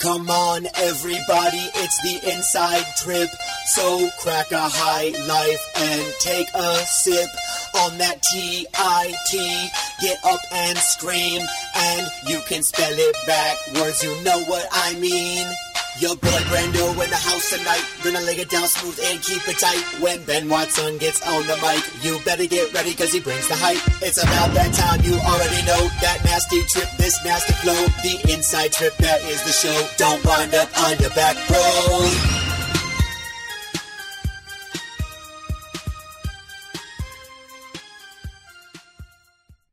Come on, everybody, it's the inside trip. So crack a high life and take a sip on that T-I-T. Get up and scream, and you can spell it backwards. You know what I mean. Your boy Brando in the house tonight. Gonna lay it down smooth and keep it tight. When Ben Watson gets on the mic, you better get ready cause he brings the hype. It's about that time you already know. That nasty trip, this nasty flow. The inside trip, that is the show. Don't wind up on your back, bro.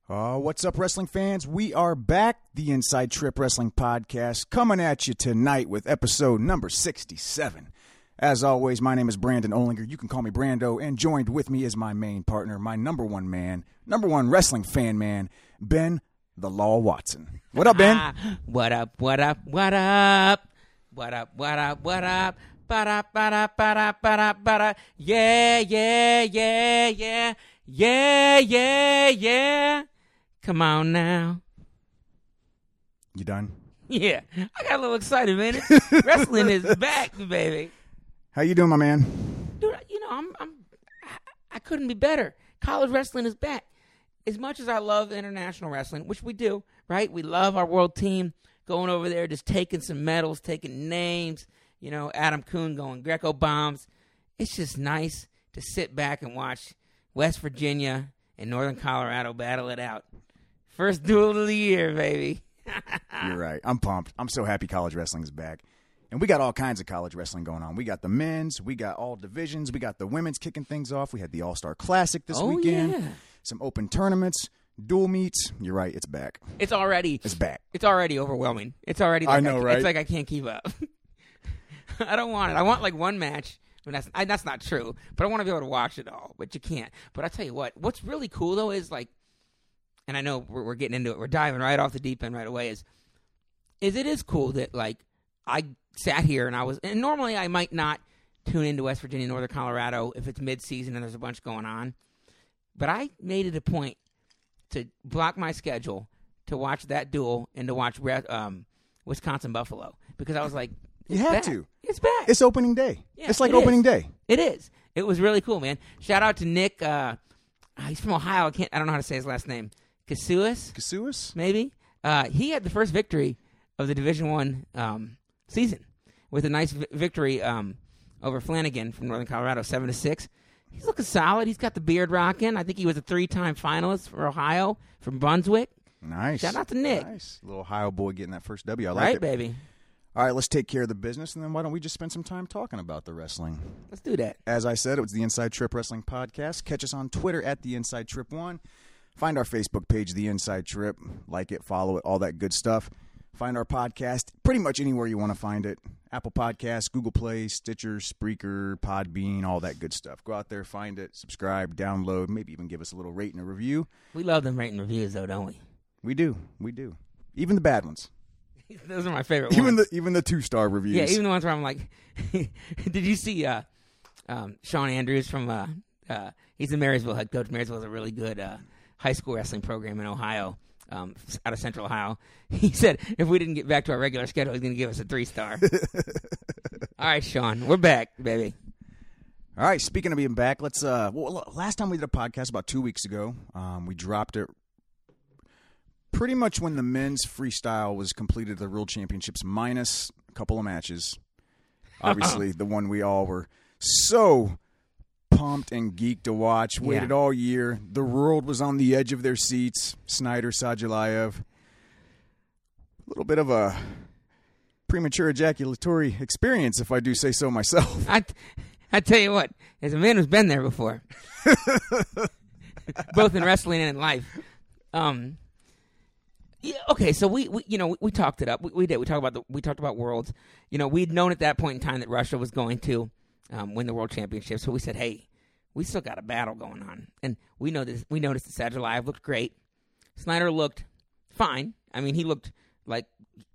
Uh, what's up, wrestling fans? We are back, the Inside Trip Wrestling Podcast, coming at you tonight with episode number 67. As always, my name is Brandon Olinger. You can call me Brando, and joined with me is my main partner, my number one man, number one wrestling fan man, Ben the Law Watson. What up, Ben? What up, what up, what up? What up, what up, what up? Ba-da, ba-da, ba-da, ba-da, ba-da. Yeah, yeah, yeah, yeah. Yeah, yeah, yeah. Come on now. You done? Yeah, I got a little excited, man. Wrestling is back, baby. How you doing, my man? Dude, you know, I'm, I'm, I- I couldn't be better. College wrestling is back. As much as I love international wrestling, which we do, right? We love our world team going over there, just taking some medals, taking names. You know, Adam Coon going Greco bombs. It's just nice to sit back and watch West Virginia and Northern Colorado battle it out. First duel of the year, baby. You're right. I'm pumped. I'm so happy college wrestling is back. And we got all kinds of college wrestling going on. We got the men's, we got all divisions, we got the women's kicking things off. We had the All Star Classic this Oh, weekend, yeah. some open tournaments, dual meets. You're right, it's back. It's already It's back. It's already overwhelming. It's already. I Like know, It's right? like I can't keep up. I don't want it. I want like one match. I mean, that's I, that's not true. But I want to be able to watch it all. But you can't. But I tell you what. What's really cool though is like, and I know we're, we're getting into it. We're diving right off the deep end right away. Is is it is cool that like I sat here and I was and normally I might not tune into West Virginia, Northern Colorado if it's mid season and there's a bunch going on. But I made it a point to block my schedule to watch that duel and to watch um, Wisconsin Buffalo because I was like, You back. to. It's back. It's opening day. Yeah, it's like it opening is. day. It is. It was really cool, man. Shout out to Nick. Uh, he's from Ohio. I can't. I don't know how to say his last name. Kasuas, Kasuas? maybe. Uh, he had the first victory of the Division One um, season with a nice vi- victory um, over Flanagan from Northern Colorado, seven to six. He's looking solid. He's got the beard rocking. I think he was a three-time finalist for Ohio from Brunswick. Nice. Shout out to Nick. Nice. Little Ohio boy getting that first W. I like right, it. baby. All right, let's take care of the business, and then why don't we just spend some time talking about the wrestling? Let's do that. As I said, it was the Inside Trip Wrestling Podcast. Catch us on Twitter at the Inside Trip One. Find our Facebook page, The Inside Trip. Like it, follow it, all that good stuff. Find our podcast pretty much anywhere you want to find it. Apple Podcasts, Google Play, Stitcher, Spreaker, Podbean, all that good stuff. Go out there, find it, subscribe, download, maybe even give us a little rate and a review. We love them rating reviews, though, don't we? We do, we do. Even the bad ones. Those are my favorite Even ones. the even the two star reviews. yeah, even the ones where I'm like, did you see uh, um, Sean Andrews from? Uh, uh, he's the Marysville head coach. Marysville is a really good uh, high school wrestling program in Ohio, um, out of Central Ohio. He said if we didn't get back to our regular schedule, he's going to give us a three star. All right, Sean, we're back, baby. All right, speaking of being back, let's. uh well, Last time we did a podcast about two weeks ago, um, we dropped it pretty much when the men's freestyle was completed the World Championships, minus a couple of matches. Obviously, the one we all were so pumped and geeked to watch. Waited Yeah. all year. The world was on the edge of their seats. Snyder Sadulayev. A little bit of a premature ejaculatory experience, if I do say so myself. I, I tell you what, as a man who's been there before, both in wrestling and in life. Um, yeah, okay, so we, we you know we, we talked it up. We, we did. We talked about the we talked about worlds. You know, we'd known at that point in time that Russia was going to um, win the world championship. So we said, hey, we still got a battle going on, and we know this. We noticed that Sadulayev looked great. Snyder looked fine. I mean, he looked like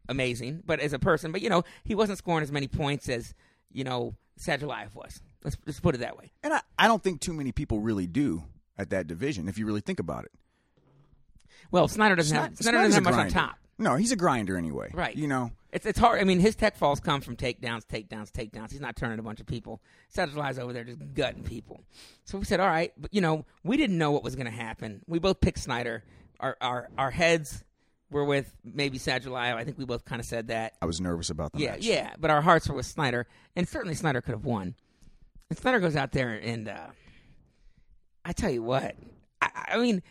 amazing, but as a person, but you know, he wasn't scoring as many points as you know Sadulayev was. Let's let's put it that way. And I, I don't think too many people really do at that division, if you really think about it. Well, Snyder doesn't have Sny- Snyder doesn't have much on top. No, he's a grinder anyway. Right. You know. It's it's hard. I mean, his tech falls come from takedowns, takedowns, takedowns. He's not turning a bunch of people. Satcheli's over there just gutting people. So we said, all right, but you know, we didn't know what was going to happen. We both picked Snyder. Our our our heads were with maybe Satcheli. I think we both kind of said that. I was nervous about the Yeah, match. yeah. But our hearts were with Snyder, and certainly Snyder could have won. And Snyder goes out there, and uh, I tell you what, I, I mean,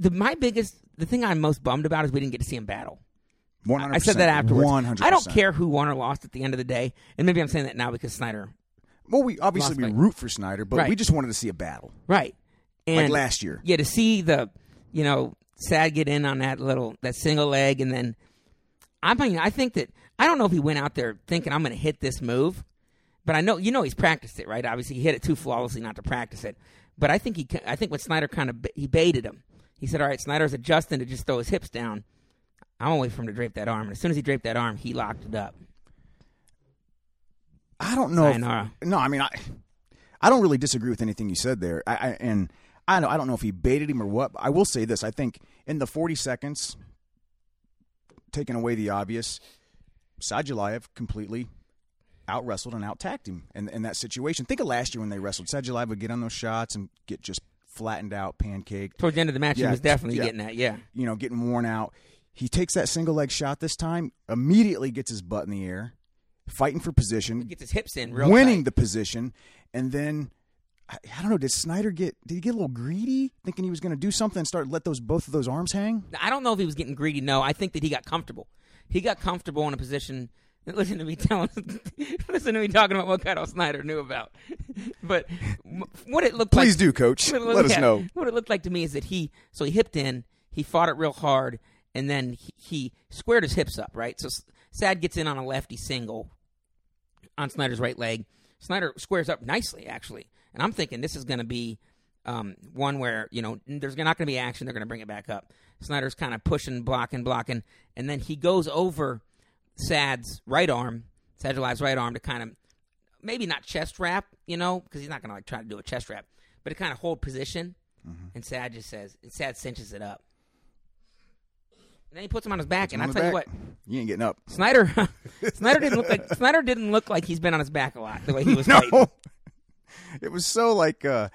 the my biggest, the thing I'm most bummed about is we didn't get to see him battle. 100%. I said that afterwards. 100%. I don't care who won or lost at the end of the day, and maybe I'm saying that now because Snyder, Well, we obviously we root for Snyder, but Right. we just wanted to see a battle right? And like last year. yeah, to see the, you know, Sad get in on that little that single leg, and then I mean, I think that I don't know if he went out there thinking I'm going to hit this move, but I know you know he's practiced it, right? Obviously, he hit it too flawlessly not to practice it. But I think he, I think what Snyder kind of he baited him, he said, "All right, Snyder's adjusting to just throw his hips down. I'm gonna wait for him to drape that arm." And as soon as he draped that arm, he locked it up. I don't know. If, no, I mean, I, I don't really disagree with anything you said there. I, I and I don't, I don't know if he baited him or what. But I will say this: I think in the 40 seconds, taking away the obvious, Sadulayev completely out wrestled and out tacked him in, in that situation. Think of last year when they wrestled. Sadulayev would get on those shots and get just flattened out, pancaked. Towards the end of the match, Yeah, he was definitely yeah. getting that. Yeah, you know, getting worn out. He takes that single leg shot this time, immediately gets his butt in the air, fighting for position, he gets his hips in, winning tight. the position, and then I, I don't know. Did Snyder get? Did he get a little greedy, thinking he was going to do something and start let those both of those arms hang? I don't know if he was getting greedy. No, I think that he got comfortable. He got comfortable in a position. Listen to me telling. listen to me talking about what Kyle Snyder knew about. but what it looked like Please like. do, Coach. Let looked- us yeah, know. What it looked like to me is that he so he hipped in, he fought it real hard, and then he, he squared his hips up. Right, so Sad gets in on a lefty single on Snyder's right leg. Snyder squares up nicely, actually, and I'm thinking this is going to be um, one where you know there's not going to be action. They're going to bring it back up. Snyder's kind of pushing, blocking, blocking, and then he goes over Sad's right arm, Sadulai's right arm, to kind of maybe not chest wrap, you know, because he's not going to like try to do a chest wrap, but to kind of hold position. Mm-hmm. And Sad just says, and Sad cinches it up. And then he puts him on his back, and I tell the you what, you ain't getting up. Snyder, Snyder didn't look like Snyder didn't look like he's been on his back a lot the way he was No, fighting. it was so like uh,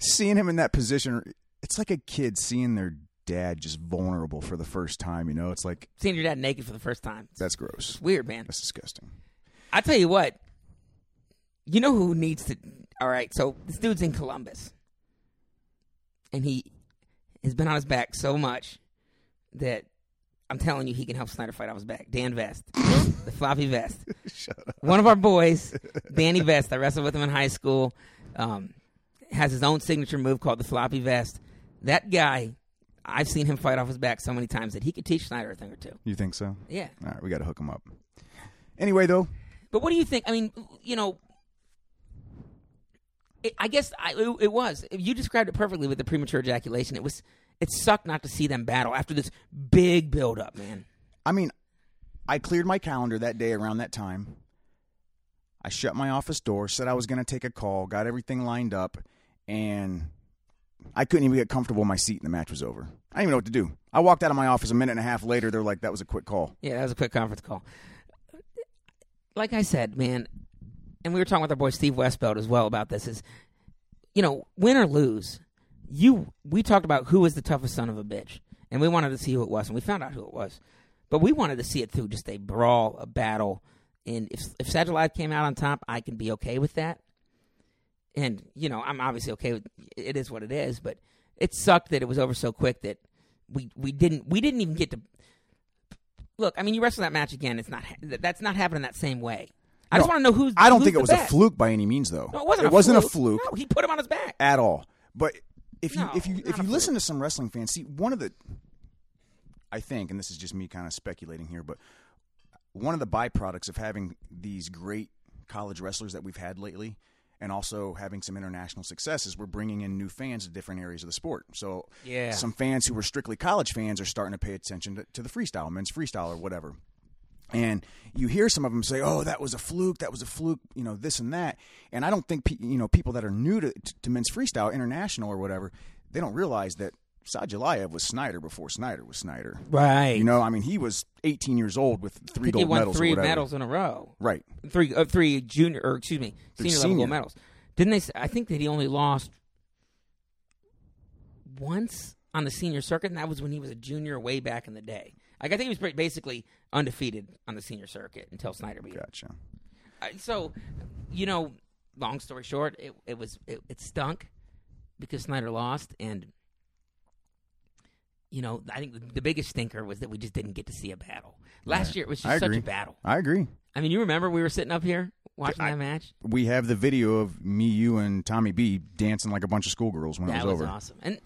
seeing him in that position. It's like a kid seeing their dad just vulnerable for the first time. You know, it's like Seeing your dad naked for the first time, that's gross. it's weird, man. That's disgusting. I tell you what, you know who needs to. All right, so this dude's in Columbus, and he has been on his back so much that I'm telling you, he can help Snyder fight off his back. Dan Vest, the floppy vest, one of our boys, Danny Vest. I wrestled with him in high school. Um, has his own signature move called the floppy vest. That guy, I've seen him fight off his back so many times that he could teach Snyder a thing or two. You think so? Yeah. All right, we got to hook him up. Anyway, though, But what do you think? I mean, you know, it, I guess I, it, it was. You described it perfectly with the premature ejaculation. It was. It sucked not to see them battle after this big build up, man. I mean, I cleared my calendar that day around that time. I shut my office door, said I was going to take a call, got everything lined up, and I couldn't even get comfortable in my seat, and the match was over. I didn't even know what to do. I walked out of my office a minute and a half later. They're like, "That was a quick call." Yeah, that was a quick conference call. Like I said, man, and we were talking with our boy Steve Westbelt as well about this. Is you know, win or lose, you we talked about who was the toughest son of a bitch, and we wanted to see who it was, and we found out who it was. But we wanted to see it through just a brawl, a battle, and if if Satellite came out on top, I can be okay with that. And you know, I'm obviously okay with it. Is what it is, but it sucked that it was over so quick that we we didn't we didn't even get to look, I mean, you wrestle that match again. It's not that's not happening that same way. I just want to know who's. I don't who's think it was best. a fluke by any means, though. No, it wasn't. It a wasn't fluke. a fluke No, he put him on his back. at all. But if you No, if you if you listen to some wrestling fans, see one of the, I think, and this is just me kind of speculating here, but one of the byproducts of having these great college wrestlers that we've had lately, and also having some international success, is we're bringing in new fans to different areas of the sport. So Yeah. some fans who were strictly college fans are starting to pay attention to, to the freestyle, men's freestyle, or whatever. And you hear some of them say, "Oh, that was a fluke. That was a fluke." You know, this and that. And I don't think pe- you know people that are new to, to men's freestyle, international or whatever, they don't realize that Sadulayev was Snyder before Snyder was Snyder. Right. You know, I mean, he was 18 years old with three gold medals. three medals in a row. Right. Three, uh, three junior, or excuse me, Three senior, level gold medals. Didn't they? I think that he only lost once on the senior circuit, and that was when he was a junior way back in the day. Like I think he was basically undefeated on the senior circuit until Snyder beat him. Gotcha. Uh, so, you know, long story short, it, it was it, it stunk because Snyder lost, and you know, I think the, the biggest stinker was that we just didn't get to see a battle. Last Right. year it was just such a battle. I agree. I mean, you remember we were sitting up here watching I- that match. We have the video of me, you, and Tommy B dancing like a bunch of schoolgirls when that it was, was over. awesome. And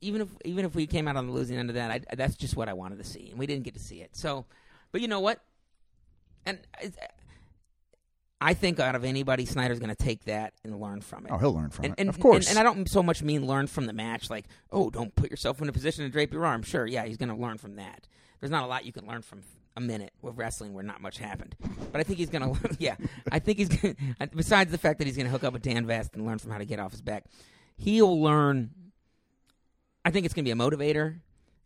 even if even if we came out on the losing end of that, I, that's just what I wanted to see, and we didn't get to see it. So, but you know what? And I, think out of anybody, Snyder's going to take that and learn from it. Oh, he'll learn from and, it. and, of course. And, and I don't so much mean learn from the match, like, oh, don't put yourself in a position to drape your arm. Sure, yeah, he's going to learn from that. There's not a lot you can learn from a minute with wrestling where not much happened. But I think he's going to, yeah, I think he's going to, besides the fact that he's going to hook up with Dan Vest and learn from how to get off his back, he'll learn. I think it's going to be a motivator.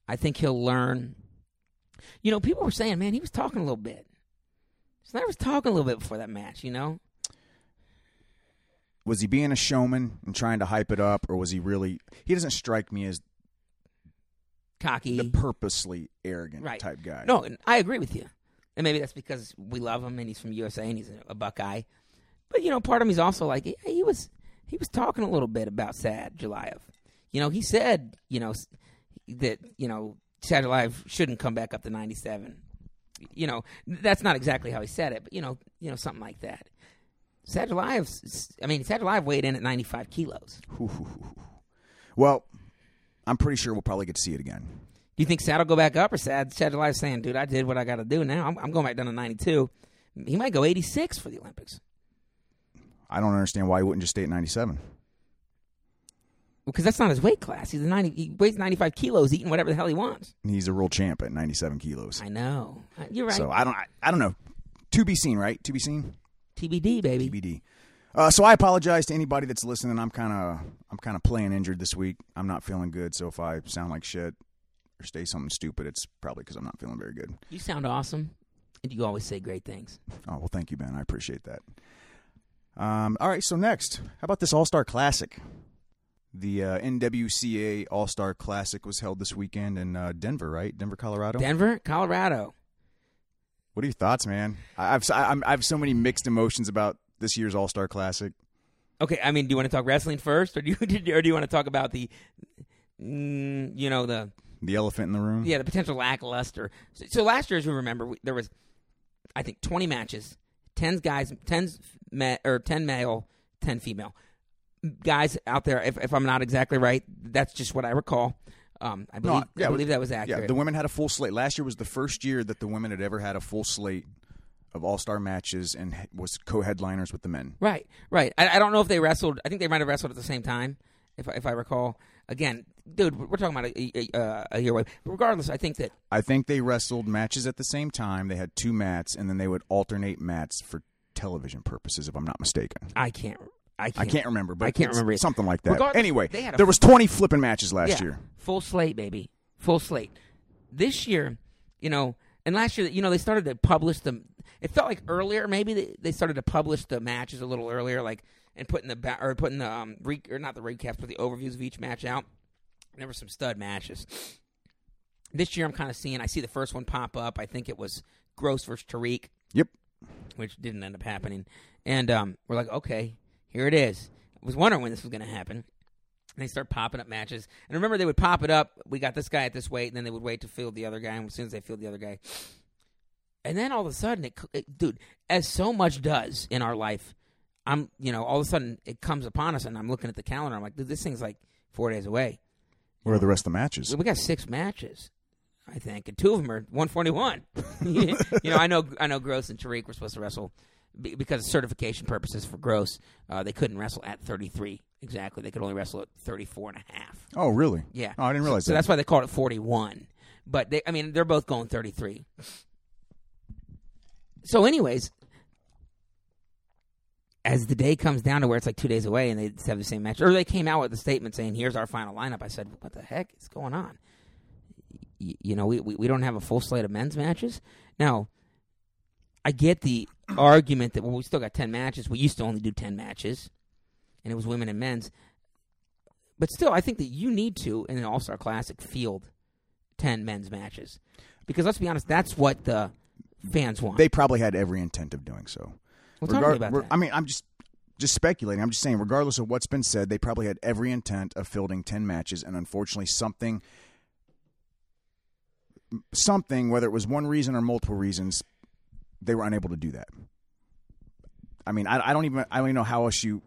I think he'll learn. You know, people were saying, man, he was talking a little bit. Snyder was talking a little bit before that match, you know? was he being a showman and trying to hype it up, or was he really? He doesn't strike me as Cocky. the purposely arrogant Right. type guy. No, and I agree with you. And maybe that's because we love him and he's from USA and he's a, Buckeye. But you know, part of me's also like yeah, he was he was talking a little bit about Sadulayev. You know, he said you know that you know Sadulayev shouldn't come back up to ninety seven. You know, that's not exactly how he said it, but you know, you know something like that. Sadulayev's, I mean, Sadulayev weighed in at ninety five kilos. Well, I'm pretty sure we'll probably get to see it again. Do you think Sad will go back up, or Sad Sadulayev saying, "Dude, I did what I got to do. Now I'm, I'm going back down to 92." He might go 86 for the Olympics I don't understand why he wouldn't just stay at 97. Because that's not his weight class. He's a 90. He weighs 95 kilos, eating whatever the hell he wants. He's a world champ at 97 kilos. I know. Uh, You're right. So I don't. I, I don't know. To be seen, right? To be seen. TBD, baby. TBD. Uh, so I apologize to anybody that's listening. I'm kind of I'm kind of playing injured this week. I'm not feeling good. So if I sound like shit or say something stupid, it's probably because I'm not feeling very good. You sound awesome, and you always say great things. Oh well, thank you, Ben. I appreciate that. Um, all right, so next, how about this All Star Classic? The uh, NWCA All Star Classic was held this weekend in uh, Denver, right? Denver, Colorado. Denver, Colorado. what are your thoughts, man? I- I've I, I'm- I have so many mixed emotions about this year's All Star Classic. Okay, I mean, do you want to talk wrestling first, or do you, or do you want to talk about the, mm, you know, the The elephant in the room. yeah, the potential lackluster. So, so last year, as we remember, we, there was, I think, twenty matches, ten guys, ten or ten male, ten female guys out there. If, if I'm not exactly right, that's just what I recall. Um, I No, believe, yeah, I believe that was Yeah, accurate. the women had a full slate. Last year was the first year that the women had ever had a full slate of All Star matches and was co-headliners with the men. right, right. I, I don't know if they wrestled. I think they might have wrestled at the same time, if I- if I recall. Again, dude, we're talking about a, a, a, a year away. Regardless, I think that I think they wrestled matches at the same time. They had two mats, and then they would alternate mats for television purposes, if I'm not mistaken. I can't. I I can't. can't remember, but I can't remember it. something like that. Regardless, anyway, there was 20 flipping matches last yeah, year. Full slate, baby. Full slate. This year, you know, and last year, you know, they started to publish them. It felt like earlier, maybe they, they started to publish the matches a little earlier, like and putting the ba- or putting the um re- or not the recaps, but the overviews of each match out. There were some stud matches. This year, I'm kind of seeing. I see the first one pop up. I think it was Gross versus Tariq Yep. which didn't end up happening. And um, we're like, okay, here it is. I was wondering when this was going to happen. And they start popping up matches. And remember, they would pop it up. We got this guy at this weight, and then they would wait to field the other guy. And as soon as they field the other guy, and then all of a sudden, it, it dude, as so much does in our life, I'm, you know, all of a sudden it comes upon us, and I'm looking at the calendar. I'm like, dude, this thing's like four days away. Where are the rest of the matches? We got six matches, I think, and two of them are 141. you know, I know, I know. Gross and Tariq were supposed to wrestle because of certification purposes for Gross. Uh, they couldn't wrestle at 33 exactly. They could only wrestle at 34 and a half. Oh, really? Yeah. Oh, I didn't realize So that. that's why they called it 41. But they, I mean, they're both going 33. So, anyways, as the day comes down to where it's like two days away and they have the same match, or they came out with a statement saying, "Here's our final lineup," I said, "What the heck is going on?" Y- you know, we, we we don't have a full slate of men's matches now. I get the argument that well, we still got ten matches. We used to only do ten matches, and it was women and men's. But still, I think that you need to in an All Star Classic field ten men's matches because let's be honest, that's what the fans want. They probably had every intent of doing so. well, Regar- about that. I mean, I'm just just speculating. I'm just saying, regardless of what's been said, they probably had every intent of fielding ten matches, and unfortunately, something, something, whether it was one reason or multiple reasons, they were unable to do that. I mean, I, I don't even I don't even know how else you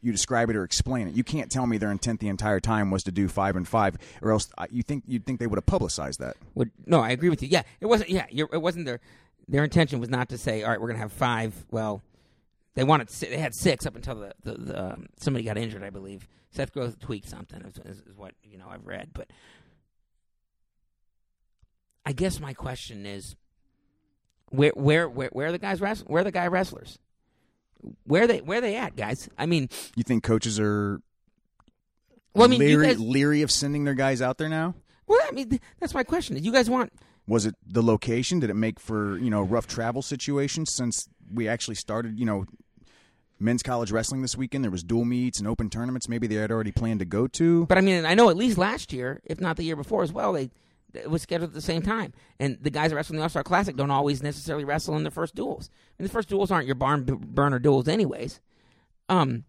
you describe it or explain it. You can't tell me their intent the entire time was to do five and five, or else you think you'd think they would have publicized that. Would, no, I agree with you. Yeah, it wasn't. Yeah, it wasn't their their intention was not to say, all right, we're gonna have five. Well, they wanted they had six up until the, the, the um, somebody got injured, I believe. Seth Gross tweaked something, is, is, is what you know I've read. But I guess my question is, where where where where are the guys wrestling? Where are the guy wrestlers? Where are they where are they at, guys? I mean, You think coaches are well, I mean, leery, guys. leery of sending their guys out there now? Well, I mean, that's my question. You guys want Was it the location? Did it make for you know rough travel situations? Since we actually started, you know, men's college wrestling this weekend, there was dual meets and open tournaments. Maybe they had already planned to go to. But I mean, I know at least last year, if not the year before as well, they it was scheduled at the same time. And the guys that wrestle in the All Star Classic don't always necessarily wrestle in the first duels. And the first duels aren't your barn burner duels, anyways. Um,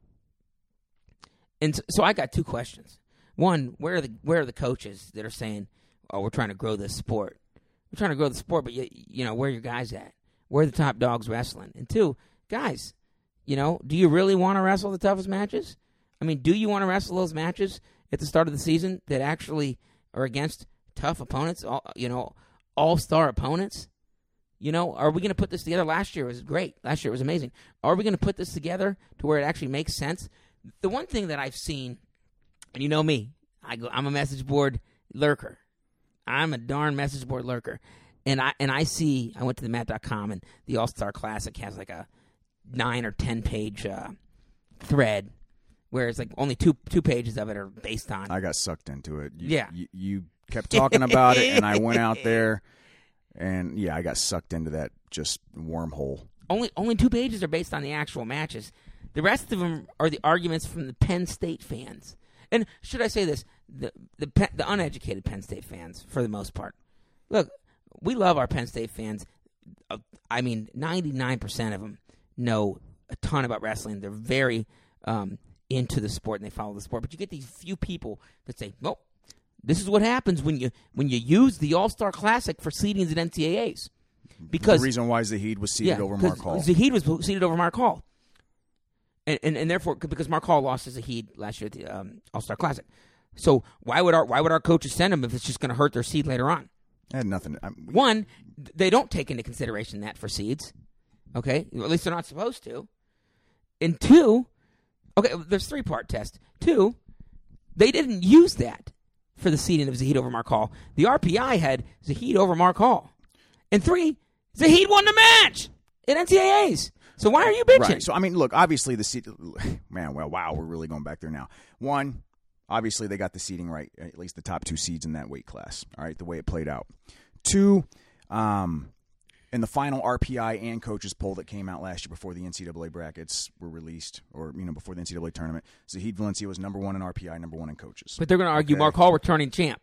and so, so I got two questions. One, where are the where are the coaches that are saying, "Oh, we're trying to grow this sport. We're trying to grow the sport, but you, you know, where are your guys at? Where are the top dogs wrestling?" And two, guys, you know, do you really want to wrestle the toughest matches? I mean, do you want to wrestle those matches at the start of the season that actually are against tough opponents? All, you know, all star opponents. You know, are we going to put this together? Last year was great. Last year was amazing. Are we going to put this together to where it actually makes sense? The one thing that I've seen, and you know me, I go, I'm a message board lurker. I'm a darn message board lurker, and I and I see. I went to the mat.com and the All Star Classic has like a nine or ten page uh, thread where it's like only two two pages of it are based on. I got sucked into it. You, Yeah. you, you kept talking about it, and I went out there, and yeah, I got sucked into that just wormhole. only only two pages are based on the actual matches. The rest of them are the arguments from the Penn State fans. And should I say this? The the the uneducated Penn State fans, for the most part. Look, we love our Penn State fans. Uh, I mean, ninety nine percent of them know a ton about wrestling. They're very um, into the sport and they follow the sport. But you get these few people that say, "Nope, this is what happens when you when you use the All Star Classic for seedings at NCAA's." Because the reason why Zahid was seated over Mark Hall. Zahid was seated over Mark Hall, and and, and therefore because Mark Hall lost to Zahid last year at the um, All Star Classic, so why would our why would our coaches send him if it's just going to hurt their seed later on? I had nothing. I, One, they don't take into consideration that for seeds, okay? At least they're not supposed to. And two, okay, there's three part test. Two, they didn't use that for the seeding of Zahid over Mark Hall. The RPI had Zahid over Mark Hall. And three, Zahid won the match at NCAAs. So why are you bitching? Right. So I mean, look, obviously the seat. Man, well, wow, we're really going back there now. One, obviously they got the seeding right, at least the top two seeds in that weight class. All right, the way it played out. Two, um, in the final RPI and coaches poll that came out last year before the NCAA brackets were released, or you know before the NCAA tournament, Zahid Valencia was number one in RPI, number one in coaches. But they're going to argue Okay. Mark Hall returning champ.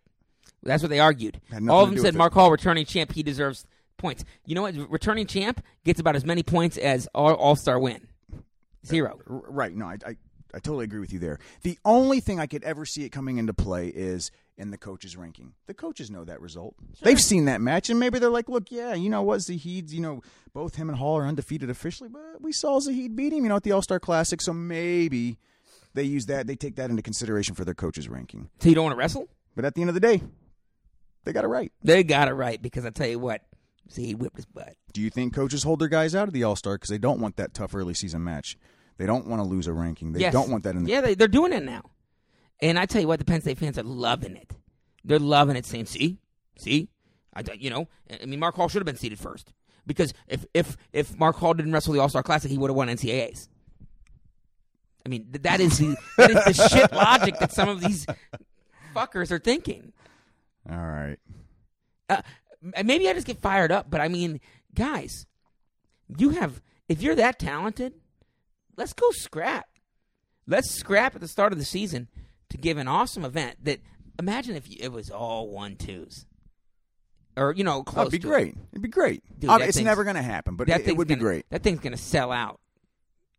That's what they argued. All of them said with it. Mark Hall returning champ. He deserves points. You know what? Returning champ gets about as many points as All Star win. Zero. Uh, r- Right. No, I, I I totally agree with you there. The only thing I could ever see it coming into play is in the coaches' ranking. The coaches know that result. They've seen that match, and maybe they're like, "Look, yeah, you know what, Zahid's, you know, both him and Hall are undefeated officially, but we saw Zahid beat him, you know, at the All Star Classic, so maybe they use that, they take that into consideration for their coaches' ranking. So you don't want to wrestle? But at the end of the day, they got it right. They got it right because I tell you what, see, he whipped his butt. Do you think coaches hold their guys out of the All Star because they don't want that tough early season match? They don't want to lose a ranking. They yes. don't want that in the Yeah, they, they're doing it now. And I tell you what, the Penn State fans are loving it. They're loving it, saying, "See, see, I, you know, I mean, Mark Hall should have been seated first because if if if Mark Hall didn't wrestle the All Star Classic, he would have won NCAA's. I mean, th- that is the that is the shit logic that some of these fuckers are thinking. All right. Uh, maybe I just get fired up, but I mean, guys, you have if you're that talented, let's go scrap. Let's scrap at the start of the season to give an awesome event. That imagine if it was all one twos, or you know, close. it'd be to great. It'd be great. Dude, Uh, it's never going to happen, but That it, it would be gonna- great. That thing's gonna sell out.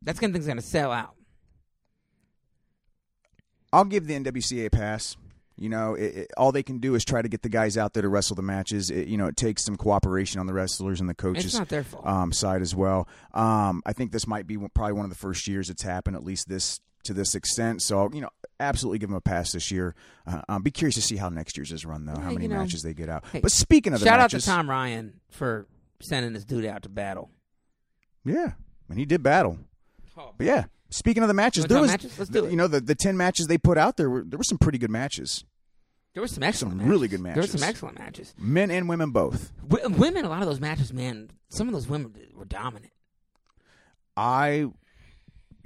That thing's gonna sell out. I'll give the NWCA a pass. You know, it, it, all they can do is try to get the guys out there to wrestle the matches. It, you know, it takes some cooperation on the wrestlers and the coaches. It's not their fault. um, side as well. Um, I think this might be probably one of the first years it's happened, at least this to this extent. So you know, absolutely give them a pass this year. Uh, um, be curious to see how next year's is run though, how many you know, matches they get out. hey, but speaking of the matches, Shout out to Tom Ryan for sending his dude out to battle. yeah, and he did battle. But yeah, speaking of the matches, there was matches? Let's do it. you know the the ten matches they put out there were there were some pretty good matches, There were some excellent, Some matches. really good matches. There were some excellent matches. men and women both. W- women, a lot of those matches, man. Some of those women were dominant. I,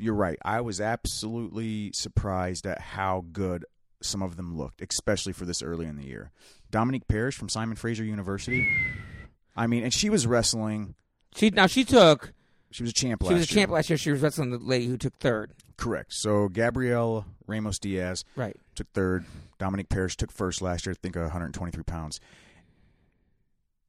you're right. I was absolutely surprised at how good some of them looked, especially for this early in the year. Dominique Parrish from Simon Fraser University. I mean, and she was wrestling. She now she took. She was a champ She last was a year. champ last year. She was wrestling the lady who took third. Correct. So Gabrielle Ramos Diaz Right. took third. Dominique Parrish took first last year. I think 123 pounds,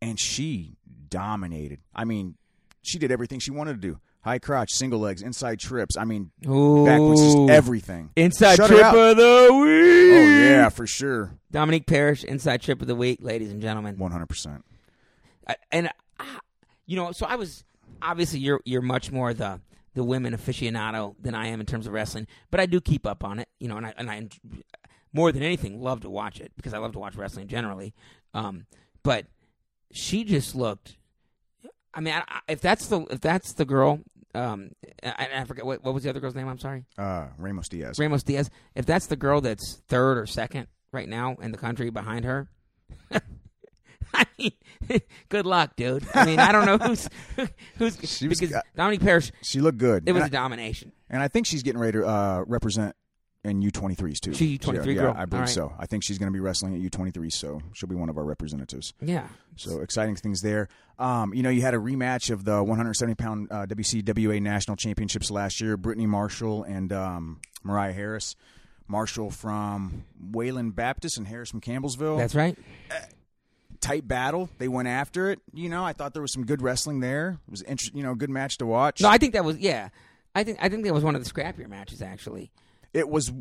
and she dominated. I mean, she did everything she wanted to do: high crotch, single legs, inside trips. I mean, Ooh. backwards, just everything. Inside Shut trip of the week. Oh yeah, for sure, Dominique Parrish, inside trip of the week, ladies and gentlemen. one hundred percent. And you know, so I was obviously you're you're much more the the women aficionado than I am in terms of wrestling, but I do keep up on it. You know, and I and I more than anything love to watch it because I love to watch wrestling generally. Um, but she just looked. I mean, I, if that's the if that's the girl, um, I, I forget what what was the other girl's name. I'm sorry, Uh, Ramos Diaz. Ramos Diaz. If that's the girl that's third or second right now in the country behind her. I mean, good luck, dude. I mean, I don't know who's who's She was- because Dominique Parrish. She looked good. It was a and, I, domination. and I think she's getting ready to uh, represent in U23s too. She U23 yeah, yeah, girl. I believe right. so. I think she's going to be wrestling at U23, so she'll be one of our representatives. Yeah. So exciting things there. Um, you know, you had a rematch of the 170 pound uh, WCWA National Championships last year. Brittany Marshall and um, Mariah Harris. Marshall from Wayland Baptist and Harris from Campbellsville. That's right. tight battle. They went after it. You know, I thought there was some good wrestling there. It was inter- you know, a good match to watch. No, I think that was yeah. I think I think that was one of the scrappier matches actually. It was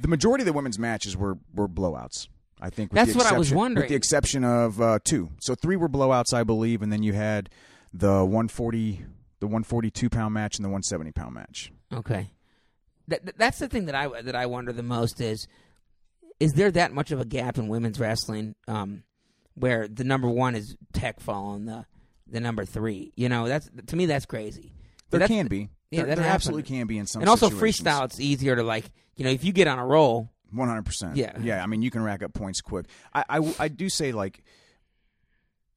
the majority of the women's matches were were blowouts. I think with That's the what I was wondering. With the exception of uh, two, so three were blowouts, I believe, and then you had the 140, the 142 pound match and the 170 pound match. Okay. That, that- that's the thing that I that I wonder the most is is there that much of a gap in women's wrestling um, where the number one is tech following the the number three? You know, that's to me that's crazy. There That's- can be, yeah, there, that there absolutely can be in some, and also situations. freestyle. It's easier to like you know if you get on a roll. One hundred percent. Yeah. yeah. I mean, you can rack up points quick. I, I, I do say like,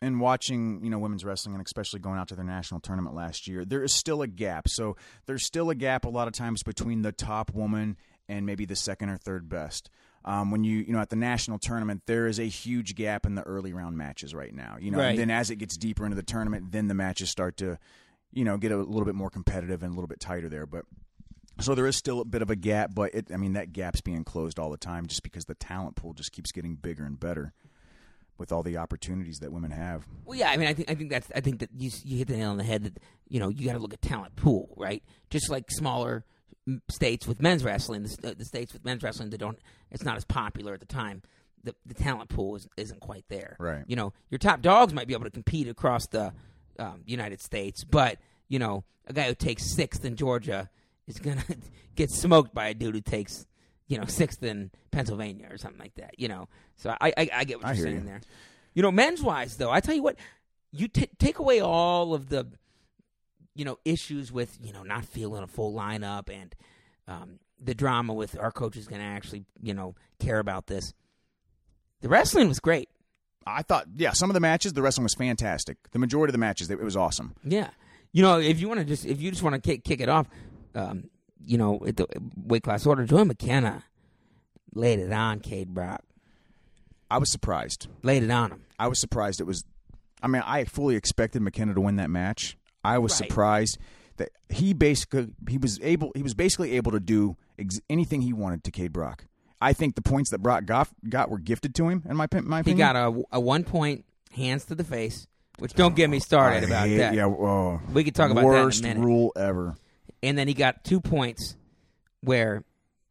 in watching you know women's wrestling and especially going out to their national tournament last year, there is still a gap. So there's still a gap a lot of times between the top woman and maybe the second or third best. Um, when you you know at the national tournament, there is a huge gap in the early round matches right now. You know, Right. and then as it gets deeper into the tournament, then the matches start to, you know, get a little bit more competitive and a little bit tighter there. But so there is still a bit of a gap, but it, I mean that gap's being closed all the time just because the talent pool just keeps getting bigger and better with all the opportunities that women have. Well, yeah, I mean, I think I think that's I think that you you hit the nail on the head that you know you got to look at talent pool, right? Just like smaller states with men's wrestling, the, the states with men's wrestling that don't it's not as popular at the time. The the talent pool is, isn't quite there, Right. You know, your top dogs might be able to compete across the um, United States, but you know, a guy who takes sixth in Georgia is gonna get smoked by a dude who takes you know sixth in Pennsylvania or something like that. You know, so I I, I get what I you're saying you. there. You know, men's wise though, I tell you what, you t- take away all of the, you know, issues with you know not feeling a full lineup and um, the drama with our coach is going to actually you know care about this. The wrestling was great. I thought, yeah, some of the matches, the wrestling was fantastic. The majority of the matches, it was awesome. Yeah, you know, if you want to just if you just want to kick kick it off, um, you know, at the weight class order. Joey McKenna laid it on Kaid Brock. I was surprised. Laid it on him. I was surprised it was. I mean, I fully expected McKenna to win that match. I was Right. surprised that he basically he was able he was basically able to do ex- anything he wanted to Kaid Brock. I think the points that Brock got, got were gifted to him. In my my He got a, a one point hands to the face, which don't get me started I about hate- that. Yeah, oh, We could talk about that worst minute. rule ever. And then he got two points where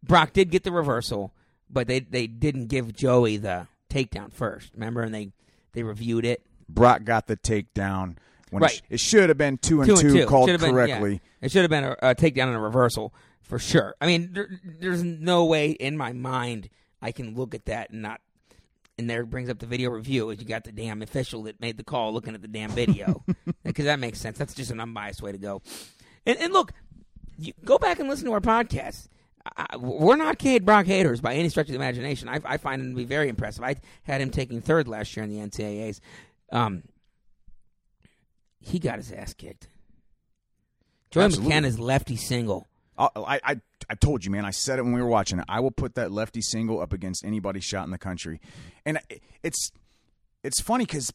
Brock did get the reversal, but they they didn't give Joey the takedown first. Remember, and they they reviewed it. Brock got the takedown when Right. it, sh- it should have been two and two two, and two called Should've been- yeah. correctly. it should have been a, a takedown and a reversal for sure. I mean, there, there's no way in my mind I can look at that and not. And there brings up the video review. You got the damn official that made the call looking at the damn video because that makes sense. That's just an unbiased way to go. And, and look, you go back and listen to our podcast. I, we're not Kaid Brock haters by any stretch of the imagination. I, I find him to be very impressive. I had him taking third last year in the NCAA's. Um, he got his ass kicked. Absolutely. McKenna's lefty single. I, I I I told you, man. I said it when we were watching it. I will put that lefty single up against anybody's shot in the country, and it's it's funny because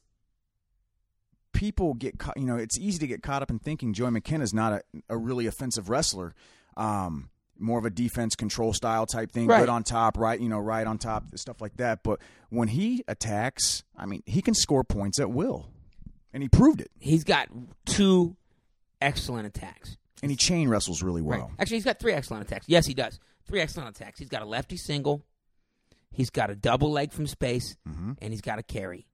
people get caught. You know, it's easy to get caught up in thinking Joey McKenna's not a, a really offensive wrestler. Um, more of a defense control style type thing, Right. good on top, right? You know, right on top, stuff like that. But when he attacks, I mean, he can score points at will, and he proved it. He's got two excellent attacks. And he chain wrestles really well. Right. Actually, he's got three excellent attacks. Yes, he does. Three excellent attacks. He's got a lefty single. He's got a double leg from space, Mm-hmm. and he's got a carry.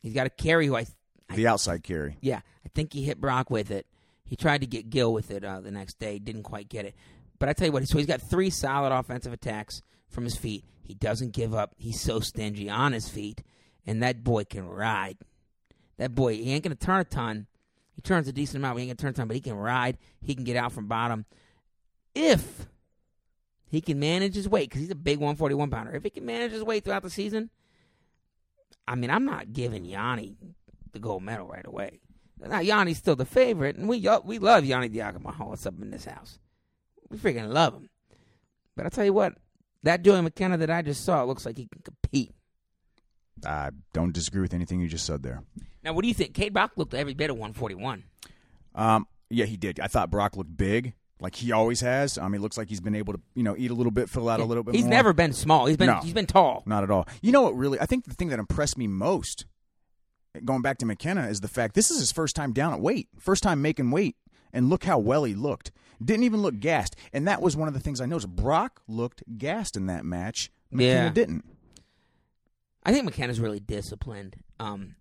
He's got a carry who I, The outside carry. yeah, I think he hit Brock with it. He tried to get Gil with it uh, the next day, didn't quite get it. But I tell you what, so he's got three solid offensive attacks from his feet. He doesn't give up. He's so stingy on his feet, and that boy can ride. That boy, he ain't gonna turn a ton. He turns a decent amount. He ain't gonna turn ton, but he can ride. He can get out from bottom. If he can manage his weight, because he's a big 141 pounder. If he can manage his weight throughout the season, I mean, I'm not giving Yianni the gold medal right away. Now Yianni's still the favorite, and we we love Yianni Diakomihalis. What's up in this house? We freaking love him. But I tell you what, that Joey McKenna that I just saw it looks like he can compete. I don't disagree with anything you just said there. Now, what do you think? Cade Brock looked every bit of 141. Um, yeah, he did. I thought Brock looked big, like he always has. Um, he looks like he's been able to, you know, eat a little bit, fill out a little bit. He's more. never been small. He's been No. he's been tall. not at all. You know what? Really, I think the thing that impressed me most, going back to McKenna, is the fact this is his first time down at weight, first time making weight, and look how well he looked. Didn't even look gassed, and that was one of the things I noticed. Brock looked gassed in that match. McKenna Yeah. didn't. I think McKenna's really disciplined. Um,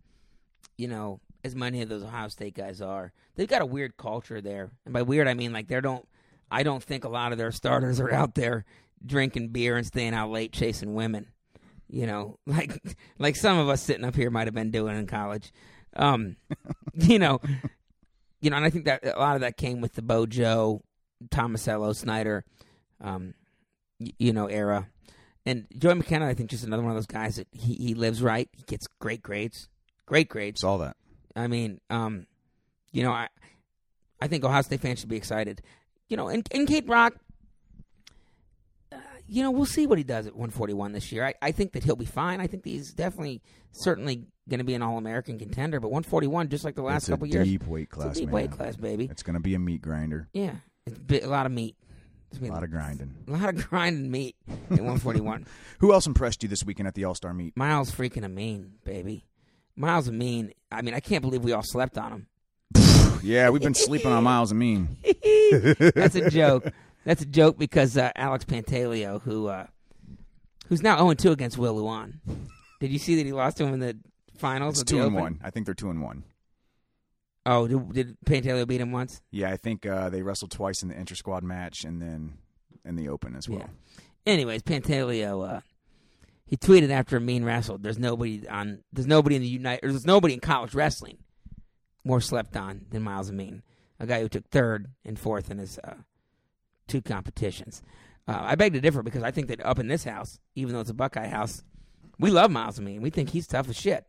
you know, as many of those Ohio State guys are, they've got a weird culture there, and by weird I mean like they don't. I don't think a lot of their starters are out there drinking beer and staying out late chasing women. You know, like like some of us sitting up here might have been doing in college. Um, you know, you know, and I think that a lot of that came with the Bojo, Tomasello, Snyder, um, y- you know, era. And Joey McKenna, I think, just another one of those guys that he, he lives right. He gets great grades, great grades. all that. I mean, um, you know, I I think Ohio State fans should be excited. You know, and and Kaid Brock, uh, you know, we'll see what he does at 141 this year. I, I think that he'll be fine. I think that he's definitely, certainly going to be an All American contender. But 141, just like the last it's couple a years, deep weight class, it's a deep man. weight class, baby. It's going to be a meat grinder. Yeah, it's a lot of meat. A lot of grinding. a lot of grinding meat at 141. Who else impressed you this weekend at the All Star meet? Myles freaking Amine, baby. Myles Amine. I mean, I can't believe we all slept on him. Yeah, we've been sleeping on Myles Amine. That's a joke. That's a joke because uh, Alex Pantaleo, who uh, who's now 0 2 against Will Lewan. Did you see that he lost to him in the finals? It's two and one. I think they're two and one. Oh, did, did Pantaleo beat him once? Yeah, I think uh, they wrestled twice in the inter squad match and then in the Open as well. Yeah. Anyways, Pantaleo, uh, he tweeted after Amine wrestled. There's nobody on. There's nobody in the United. There's nobody in college wrestling more slept on than Myles Amine, a guy who took third and fourth in his uh, two competitions. Uh, I beg to differ because I think that up in this house, even though it's a Buckeye house, we love Myles Amine. We think he's tough as shit.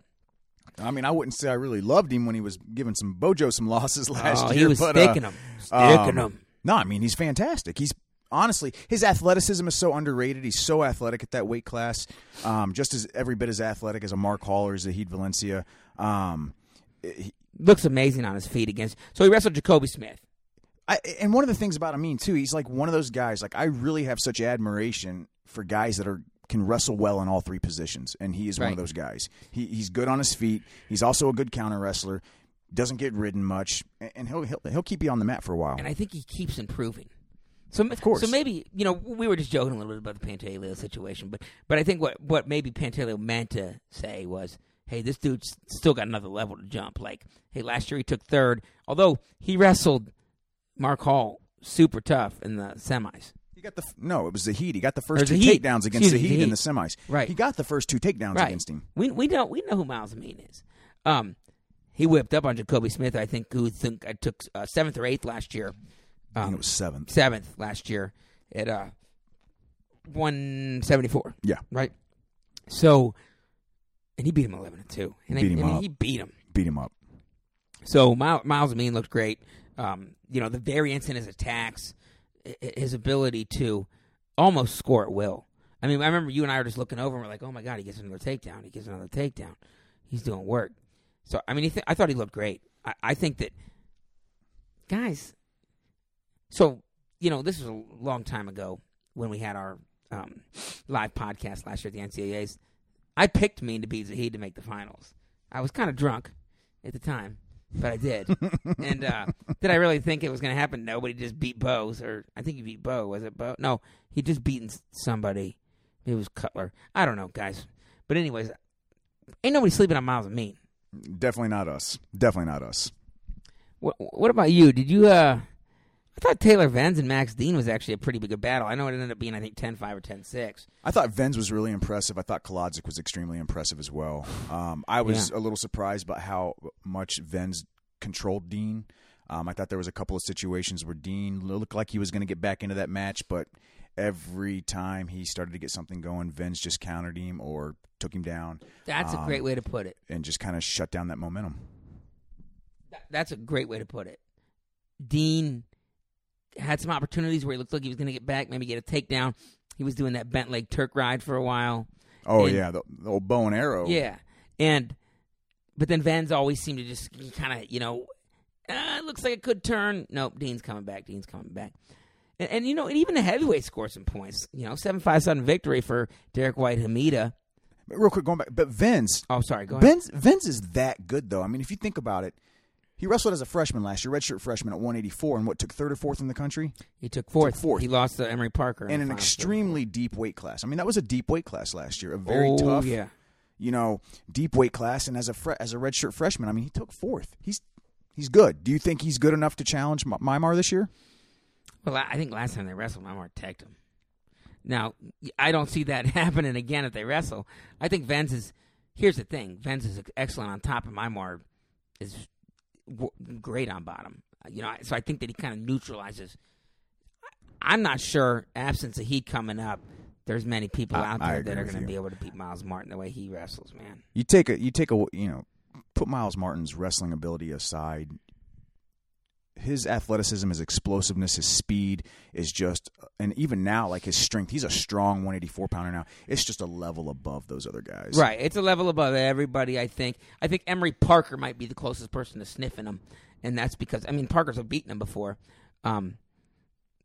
I mean, I wouldn't say I really loved him when he was giving some Bojo some losses last oh, year. he was but, uh, sticking him, sticking um, him. No, I mean he's fantastic. He's honestly, his athleticism is so underrated. He's so athletic at that weight class, um, just as every bit as athletic as a Mark Hall or Zahid Valencia. Um, he, Looks amazing on his feet against. So he wrestled Jacoby Smith. I, and one of the things about Amine too, he's like one of those guys. Like I really have such admiration for guys that are can wrestle well in all three positions, and he is one of those guys. He, he's good on his feet. He's also a good counter wrestler. Doesn't get ridden much, and- and he'll he'll, he'll keep you on the mat for a while. and I think he keeps improving. So, of course. so maybe you know we were just joking a little bit about the Pantaleo situation, but but I think what what maybe Pantaleo meant to say was, hey, this dude's still got another level to jump. Like, hey, last year he took third, although he wrestled Mark Hall super tough in the semis. He got the f- no, it was Zahid. He got the first two Zahid. takedowns against Excuse Zahid in the semis. Right. He got the first two takedowns right. against him. We we know we know who Myles Amine is. Um, he whipped up on Jacoby Smith. I think who think I took uh, seventh or eighth last year. I think Um, it was seventh. seventh last year at uh one seventy four. Yeah. Right. So and he beat him eleven and two. And Beat him I mean, up. he beat him. Beat him up. So Miles, Myles Amine looked great. Um, you know, the variance in his attacks, i- i- his ability to almost score at will. I mean, I remember you and I were just looking over and we're like, "Oh my god, he gets another takedown. He gets another takedown. He's doing work." So I mean, th- I thought he looked great. I, I think that guys. So you know, this was a long time ago when we had our um, live podcast last year at the NCAA's. I picked Mean to beat Zahid to make the finals. I was kind of drunk at the time, but I did. and uh, did I really think it was going to happen? Nobody just beat Bose, or I think he beat Bo. Was it Bo? No, he just beaten somebody. It was Cutler. I don't know, guys. But anyways, ain't nobody sleeping on Miles and Mean. Definitely not us. Definitely not us. What What about you? Did you? uh I thought Taylor Venz and Max Dean was actually a pretty good battle. I know it ended up being I think 10-5 or 10-6. I thought Venz was really impressive. I thought Kolodzik was extremely impressive as well. Um, I was a little surprised by how much Venz controlled Dean. Um, I thought there was a couple of situations where Dean looked like he was going to get back into that match, but every time he started to get something going, Venz just countered him or took him down That's a Um, great way to put it. and just kind of shut down that momentum. That- That's a great way to put it. Dean had some opportunities where he looked like he was going to get back, maybe get a takedown. He was doing that bent leg Turk ride for a while. Oh And- yeah, the, the old bow and arrow. Yeah, and but then Venz always seemed to just kind of you know, uh, it looks like it could turn. Nope, Dean's coming back. Dean's coming back. And, and you know, and even the heavyweight scored some points. You know, seven five sudden victory for Derek White Hemida. Real quick, going back, but Venz, Oh, sorry, go ahead. Venz, Venz is that good though. I mean, if you think about it, he wrestled as a freshman last year, redshirt freshman at 184, and what took third or fourth in the country, He took fourth. fourth. He lost to Emery Parker in the an extremely deep weight class. I mean, that was a deep weight class last year, a very oh, tough, Yeah, you know, deep weight class. And as a fre- as a redshirt freshman, I mean, he took fourth. He's he's good. Do you think he's good enough to challenge M- Mymar this year? Well, I think last time they wrestled, Mymar teched him. Now, I don't see that happening again if they wrestle. I think Venz is. Here's the thing: Venz is excellent on top, and Mymar is great on bottom. Uh, you know, so I think that he kind of neutralizes. I'm not sure, absence of heat coming up, there's many people out I there that are going to be able to beat Myles Martin the way he wrestles, man. You take a you take a you know put Myles Martin's wrestling ability aside. His athleticism, his explosiveness, his speed is just, and even now, like his strength, he's a strong 184 pounder now. It's just a level above those other guys. Right. It's a level above everybody, I think. I think Emery Parker might be the closest person to sniffing him. And that's because, I mean, Parker's have beaten him before. Um,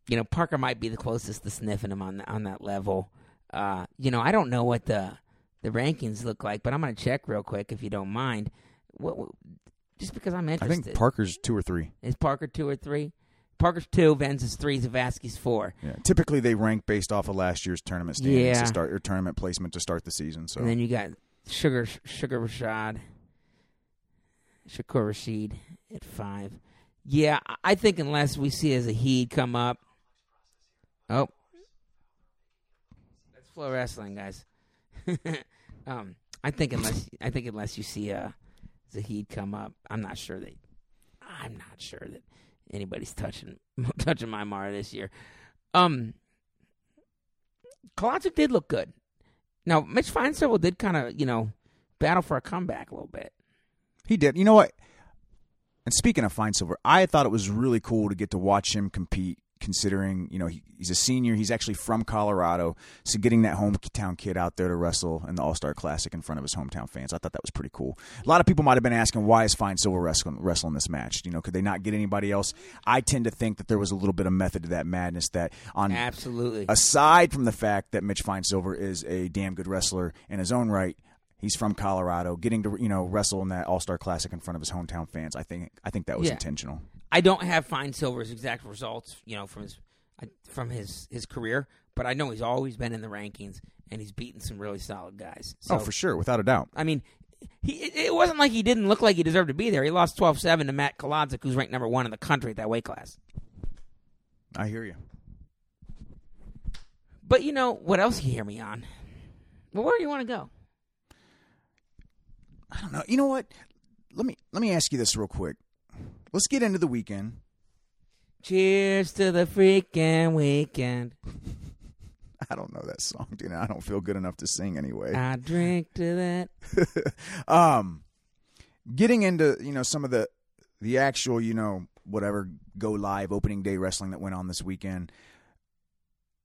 you know, Parker might be the closest to sniffing him on, on that level. Uh, you know, I don't know what the the rankings look like, but I'm going to check real quick if you don't mind. What, what just because I'm interested. I think Parker's two or three. is Parker two or three? Parker's two, Venz is three, Zavasky's four. Yeah. Typically, they rank based off of last year's tournament standings Yeah. to start your tournament placement to start the season. So And then you got Sugar Sugar Rashad, Shakur Rasheed at five. Yeah, I- think unless we see as a heat come up. Oh, that's flow wrestling, guys. um, I think unless I think unless you see uh, Zahid come up, I'm not sure that I'm not sure that anybody's touching touching my Mara this year. Um, Kolodzik did look good. Now, Mitch Finesilver did kind of, you know, battle for a comeback a little bit. he did. You know what? And speaking of Finesilver, I thought it was really cool to get to watch him compete considering you know he, he's a senior. He's actually from Colorado, so getting that hometown kid out there to wrestle in the All Star Classic in front of his hometown fans, I thought that was pretty cool. A lot of people might have been asking why is Finesilver wrestling, wrestling this match? You know, could they not get anybody else? I tend to think that there was a little bit of method to that madness. That on Absolutely. aside from the fact that Mitch Finesilver is a damn good wrestler in his own right. He's from Colorado, getting to you know wrestle in that All Star Classic in front of his hometown fans. I think I think that was Yeah. intentional. I don't have Finesilver's exact results, you know, from his from his his career, but I know he's always been in the rankings and he's beaten some really solid guys. Oh, so, oh, for sure, without a doubt. I mean, he it wasn't like he didn't look like he deserved to be there. He lost 12-7 to Matt Kolodzik, who's ranked number one in the country at that weight class. I hear you. But you know what else you hear me on? Well, where do you want to go? I don't know. You know what? Let me let me ask you this real quick. Let's get into the weekend. Cheers to the freaking weekend. I don't know that song, dude. I don't feel good enough to sing anyway. I drink to that. um, getting into you know some of the the actual you know whatever go live opening day wrestling that went on this weekend.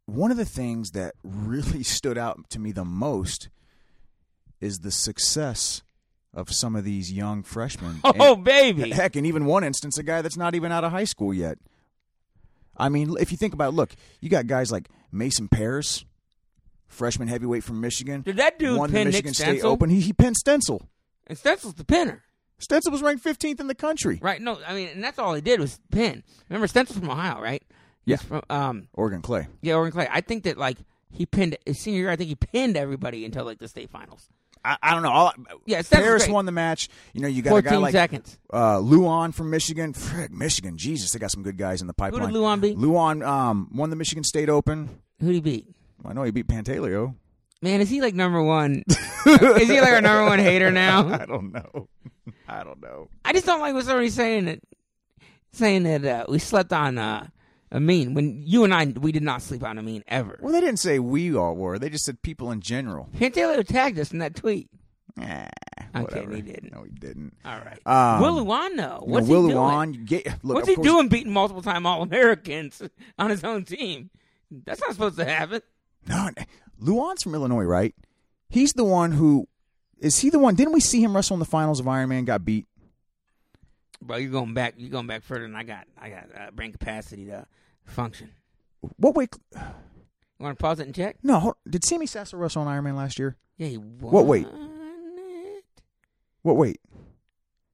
One of the things that really stood out to me the most is the success of some of these young freshmen. Oh, And- baby. Heck, in even one instance, a guy that's not even out of high school yet. I mean, if you think about, it, look, you got guys like Mason Parris, freshman heavyweight from Michigan. Did that dude won the pin Nick State Stencel? Open. He, he pinned Stencel. And Stencel's the pinner. Stencel was ranked 15th in the country. Right? No, I mean, and that's all he did was pin. Remember, Stencel's from Ohio, right? He's Yeah. From, um, Oregon Clay. yeah, Oregon Clay. I think that like he pinned his senior year. I think he pinned everybody until like the state finals. I, I don't know. All, Yeah, Parris great. won the match. You know, you got a Fourteen guy like seconds. uh, Lewan from Michigan. Frick, Michigan. Jesus, they got some good guys in the pipeline. Who did Lewan beat? Lewan um, won the Michigan State Open. Who did he beat? I know he beat Pantaleo. Man, is he like number one? is he like our number one hater now? I don't know. I don't know. I just don't like what somebody's saying that saying that uh, we slept on uh, Amine when you and I we did not sleep on Amine ever. Well, they didn't say we all were. They just said people in general. Can't they Pantaleo tagged us in that tweet. Eh, whatever. he didn't. No, he didn't. All right. Um, Will Lewan though? What's Will he doing? Lewan, you get, look, What's he course- doing beating multiple time All Americans on his own team? That's not supposed to happen. No, Lewan's from Illinois, right? He's the one who is he the one? Didn't we see him wrestle in the finals of Iron Man? Got beat. Bro, you're going back. You're going back further than I got. I got uh, brain capacity to function. What weight? You want to pause it and check? No, hold- did Sammy Sasso wrestle in Iron Man last year? Yeah, he won What weight? It. What weight?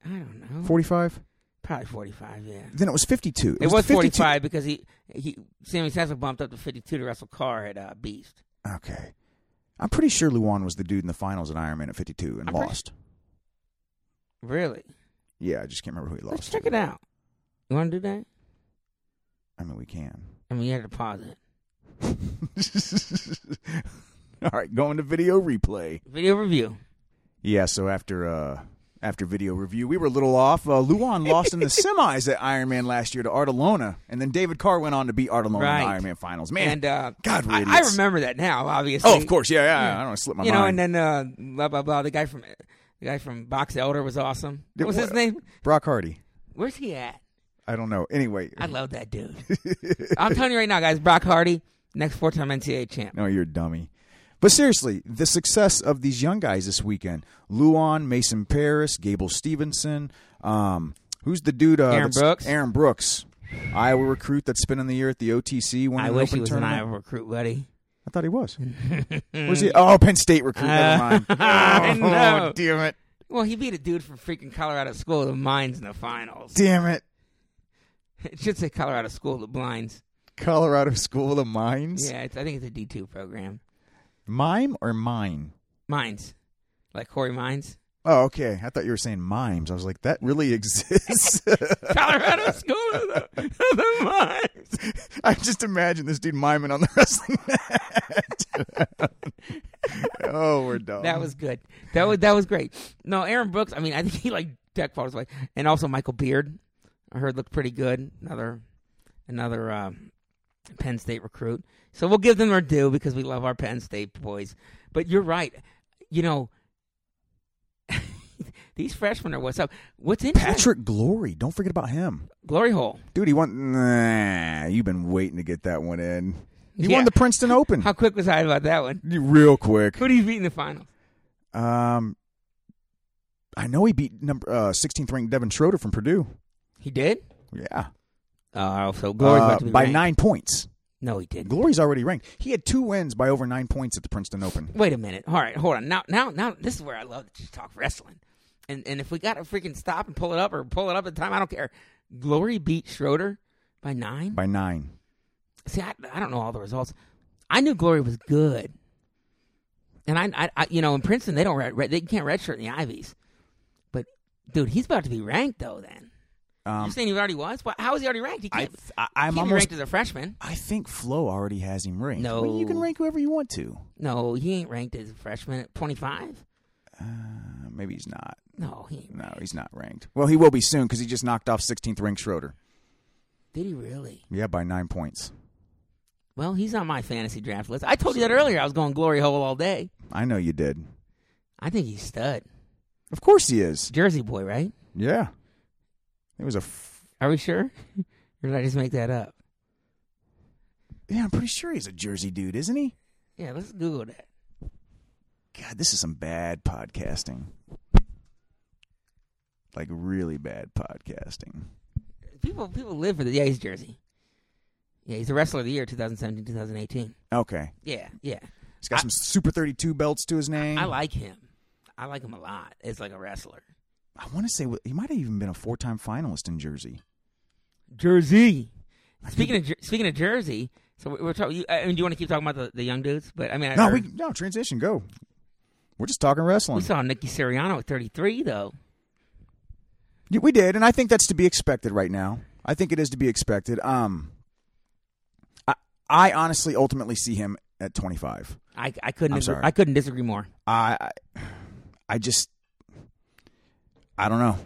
I don't know. Forty-five. Probably 45. Yeah. Then it was fifty-two. It was 52 45 because he he Sammy Sasso bumped up to 52 to wrestle Carr at uh, Beast. Okay, I'm pretty sure Lewan was the dude in the finals at Iron Man at fifty-two and I'm pretty- lost. Really? Yeah, I just can't remember who he lost. Let's check to. it out. You want to do that? I mean, we can. I mean, you had to pause it. All right, going to video replay. Video review. Yeah, so after uh after video review, we were a little off. Uh, Lewan lost in the semis at Iron Man last year to Artelona, and then David Carr went on to beat Artelona in the Iron Man finals. Man, and uh, God, I, I remember that now. Obviously. Oh, of course, yeah, yeah. Yeah. I don't want to slip my You know, and then uh, blah blah blah. The guy from the guy from Box Elder was awesome. What was his name? Brock Hardy. Where's he at? I don't know. Anyway, I love that dude. I'm telling you right now, guys. Brock Hardy, next four-time NCAA champ. no, you're a dummy. But seriously, the success of these young guys this weekend: Lewan, Mason Parris, Gable Steveson. Um, who's the dude? Uh, Aaron Brooks. Aaron Brooks, Iowa recruit that's spending the year at the OTC. I wish he was an tournament. Iowa recruit, buddy. I thought he was. Where's he? Oh, Penn State recruit. Never mind. I oh, know. damn it! Well, he beat a dude from freaking Colorado School of the Mines in the finals. Damn it! It should say Colorado School of the Blinds. Colorado School of the Mines. Yeah, it's, I think it's a D two program. Mime or mine? Mines, like Corey Mines. Oh, okay. I thought you were saying mimes. I was like, that really exists. Colorado School the, the Mines. I just imagine this dude miming on the wrestling mat. oh, we're dumb. That was good. That was that was great. No, Aaron Brooks. I mean, I think he like deck falls away, and also Michael Beard. I heard looked pretty good. Another another um, Penn State recruit. So we'll give them their due because we love our Penn State boys. But you're right. You know, these freshmen are what's up. What's interesting? Patrick Glory. Don't forget about him. Glory hole. Dude, he won. Nah, you've been waiting to get that one in. He Yeah. won the Princeton Open. How quick was I about that one? Real quick. Who do you beat in the finals? Um, I know he beat number uh, 16th ranked Devin Schroder from Purdue. He did. Yeah, Oh, so Glory's Uh, about to be by ranked. nine points. No, he didn't. Glory's already ranked. He had two wins by over nine points at the Princeton Open. Wait a minute. All right, hold on. Now, now, now, this is where I love to talk wrestling. And and if we got to freaking stop and pull it up or pull it up at the time, I don't care. Glory beat Schroder by nine. By nine. See, I, I don't know all the results. I knew Glory was good, and I, I, I you know, in Princeton they don't they can't redshirt in the Ivies, but dude, he's about to be ranked though. Then Um, you're saying he already was? Well, how is he already ranked? He can't, I, can't be almost. ranked as a freshman. I think Flo already has him ranked. No. Well, you can rank whoever you want to. No, he ain't ranked as a freshman at 25. Uh, maybe he's not. No, he ain't. No, he's not ranked. Well, he will be soon because he just knocked off 16th ranked Schroder. Did he really? Yeah, by nine points. Well, he's on my fantasy draft list. I told you that earlier. I was going glory hole all day. I know you did. I think he's stud. Of course he is. Jersey boy, right? Yeah. It was a. F- Are we sure? or did I just make that up? yeah, I'm pretty sure he's a Jersey dude, isn't he? Yeah, let's Google that. God, this is some bad podcasting. Like really bad podcasting. People people live for the yeah, he's Jersey. Yeah, he's the wrestler of the year 2017, 2018. Okay. Yeah, yeah. He's got some Super 32 belts to his name. I like him. I like him a lot. It's like a wrestler. I want to say he might have even been a four-time finalist in Jersey. Jersey. Speaking of speaking of Jersey, so we're, we're talking. You, I mean, do you want to keep talking about the, the young dudes? But I mean, No, or- we no transition. Go. We're just talking wrestling. we saw Nicky Suriano at 33 though. Yeah, we did, and I think that's to be expected right now. I think it is to be expected. Um, I, I honestly ultimately see him at 25. I, I couldn't I'm agree, sorry. I couldn't disagree more. I, I, I just, I don't know.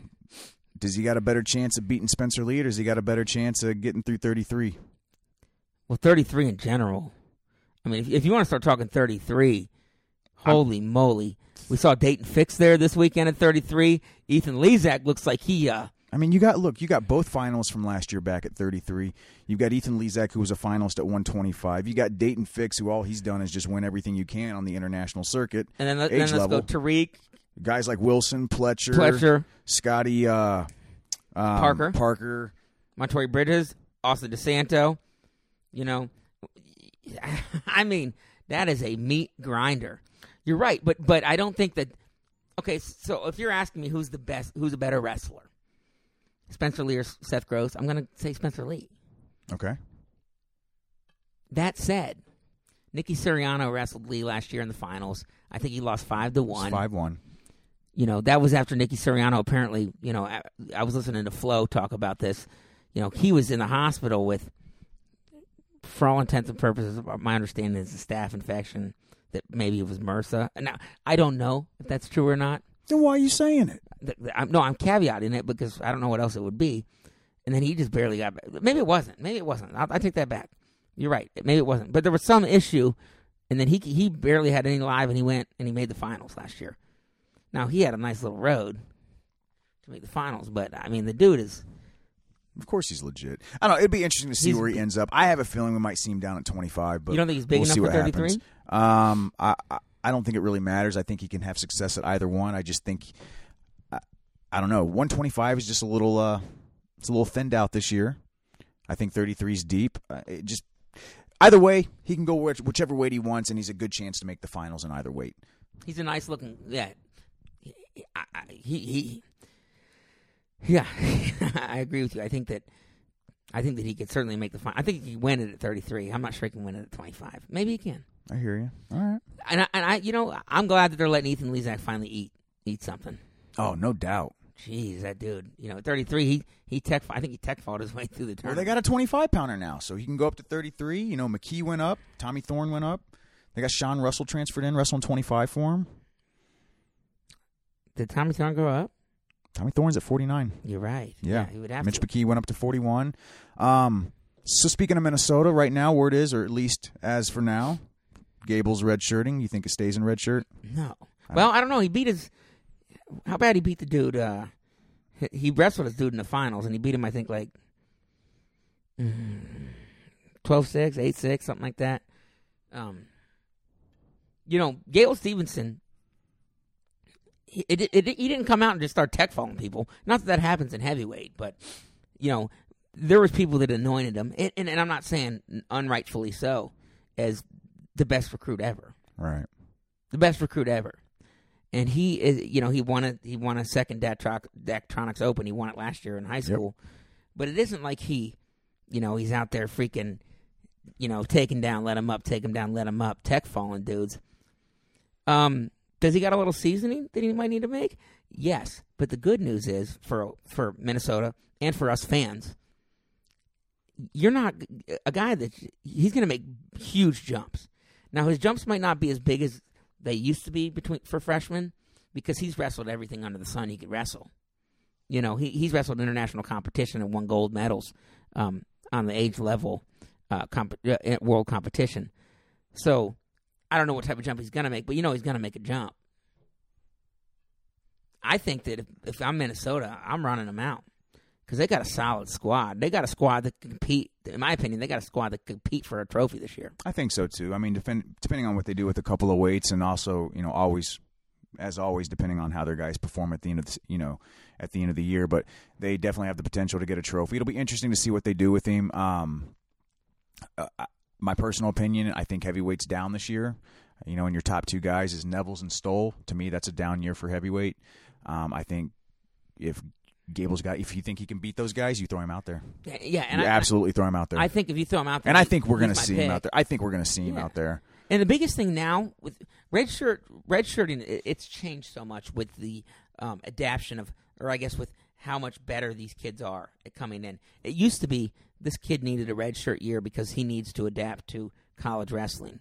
Does he got a better chance of beating Spencer Lee, or does he got a better chance of getting through 33? Well, 33 in general. I mean, if, if you want to start talking 33, holy moly. We saw Daton Fix there this weekend at 33. Ethan Lizak looks like he, uh, I mean, you got look, you got both finalists from last year back at 33. You've got Ethan Lizak, who was a finalist at 125. You got Daton Fix, who all he's done is just win everything you can on the international circuit. and then, let, Age then let's level. go Tariq, Guys like Wilson, Pletcher, Pletcher, Scotty uh, um, Parker. Parker. Montorie Bridges, Austin DeSanto. You know, I mean, that is a meat grinder. You're right, but but I don't think that. Okay, so if you're asking me who's the best, who's a better wrestler, Spencer Lee or Seth Gross, I'm going to say Spencer Lee. Okay. That said, Nicky Suriano wrestled Lee last year in the finals. I think he lost five to one. Five one. You know, that was after Nicky Suriano apparently, you know, I, I was listening to Flo talk about this. You know, he was in the hospital with, for all intents and purposes, my understanding is a staph infection that maybe it was MRSA. Now, I don't know if that's true or not. Then why are you saying it? I'm, no, I'm caveating it because I don't know what else it would be. And then he just barely got back. Maybe it wasn't. Maybe it wasn't. I'll, I take that back. You're right. Maybe it wasn't. But there was some issue, and then he he barely had any live, and he went and he made the finals last year. Now he had a nice little road to make the finals, but I mean the dude is Of course he's legit. I don't know. It'd be interesting to see where he ends up. I have a feeling we might see him down at 25, but You don't think he's big we'll enough see for what 33? happens. Um, I, I I don't think it really matters. I think he can have success at either one. I just think I, I don't know. 125 is just a little uh, it's a little thinned out this year. I think 33 is deep. Uh, it just either way, he can go which, whichever weight he wants, and he's a good chance to make the finals in either weight. he's a nice looking yeah. He, I, I, he, he yeah, I agree with you. I think that I think that he could certainly make the final. I think he can win it at 33. I'm not sure he can win it at 25. Maybe he can. I hear you. All right. And I, and I, you know, I'm glad that they're letting Ethan Lizak finally eat eat something. Oh, no doubt. Jeez, that dude. You know, 33, he he tech. I think he tech fought his way through the Well, they got a 25 pounder now, so he can go up to 33. You know, McKee went up, Tommy Thorn went up. They got Sean Russell transferred in, wrestling 25 for him. Did Tommy Thorn grow up? Tommy Thorn's at 49. You're right. Yeah. he would have Mitch to. McKee went up to 41. Um, so speaking of Minnesota, right now, where it is, or at least as for now, Gable's red shirting. You think it stays in red shirt? No. Well, I don't know. He beat his. how bad he beat the dude. Uh, he- wrestled his dude in the finals, and he beat him. I think like mm, 12-6, 8-6, something like that. Um, you know, Gail Steveson. He, it, it, he didn't come out and just start tech falling people. Not that that happens in heavyweight, but you know, there was people that anointed him, and, and, and I'm not saying unrightfully so, as the best recruit ever Right. the best recruit ever. And he is, you know, he won a he won a second Daktronics Daktronics Open. He won it last year in high school, but it isn't like he, you know, he's out there freaking, you know, taking down, let him up, take him down, let him up, tech falling dudes. Um, does he got a little seasoning that he might need to make? Yes, but the good news is for for Minnesota and for us fans, you're not a guy that he's going to make huge jumps. Now his jumps might not be as big as they used to be between for freshmen because he's wrestled everything under the sun he could wrestle. You know, he he's wrestled international competition and won gold medals um, on the age level uh, comp- uh, world competition. So I don't know what type of jump he's going to make, but you know he's going to make a jump. I think that if, if I'm Minnesota, I'm running them out because they got a solid squad. They got a squad that can compete. In my opinion, they got a squad that can compete for a trophy this year. I think so too. I mean, defend, depending on what they do with a couple of weights, and also, you know, always, as always, depending on how their guys perform at the end of the, you know, at the end of the year. But they definitely have the potential to get a trophy. It'll be interesting to see what they do with him. Um, uh, my personal opinion, I think heavyweight's down this year. You know, in your top two guys is Nevills and Stoll. To me, that's a down year for heavyweight. Um, I think if Gable's got, if you think he can beat those guys, you throw him out there. Yeah, and you I, absolutely throw him out there. I think if you throw him out there, and I think we're going to see him out there. I think we're going to see him Yeah. out there. And the biggest thing now with red shirt, red shirting, it's changed so much with the um, adaption of, or I guess with how much better these kids are at coming in. It used to be this kid needed a red shirt year because he needs to adapt to college wrestling.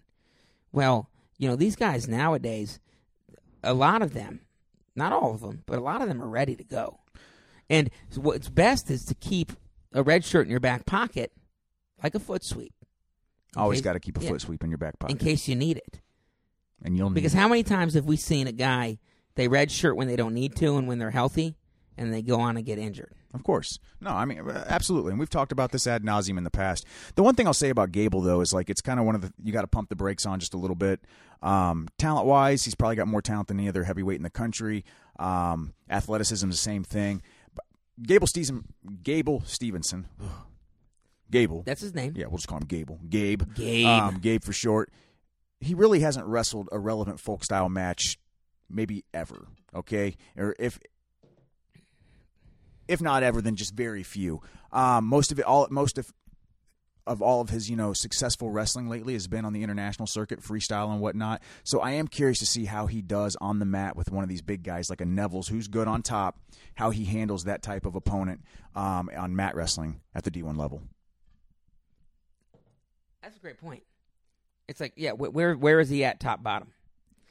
Well, you know these guys nowadays, a lot of them, not all of them, but a lot of them are ready to go. And what's best is to keep a red shirt in your back pocket, like a foot sweep, Always got to keep a yeah. foot sweep in your back pocket, in case you need it. and you'll need Because how many times have we seen a guy they red shirt when they don't need to and when they're healthy, and they go on and get injured? Of course. No, I mean, uh, absolutely. And we've talked about this ad nauseum in the past. The one thing I'll say about Gable, though, is like it's kind of one of the, you got to pump the brakes on just a little bit. Um, talent wise, he's probably got more talent than any other heavyweight in the country. Um, athleticism, the same thing. But Gable, Steveson, Gable Steveson, Gable. That's his name. Yeah, we'll just call him Gable. Gabe. Gabe. Um, Gabe for short. He really hasn't wrestled a relevant folk style match, maybe ever. Okay, or if if not ever, then just very few. Um, most of it, all most of of all of his, you know, successful wrestling lately has been on the international circuit, freestyle and whatnot. So I am curious to see how he does on the mat with one of these big guys like a Nevills, who's good on top. How he handles that type of opponent um, on mat wrestling at the D1 level. That's a great point. It's like, yeah, where where is he at top bottom?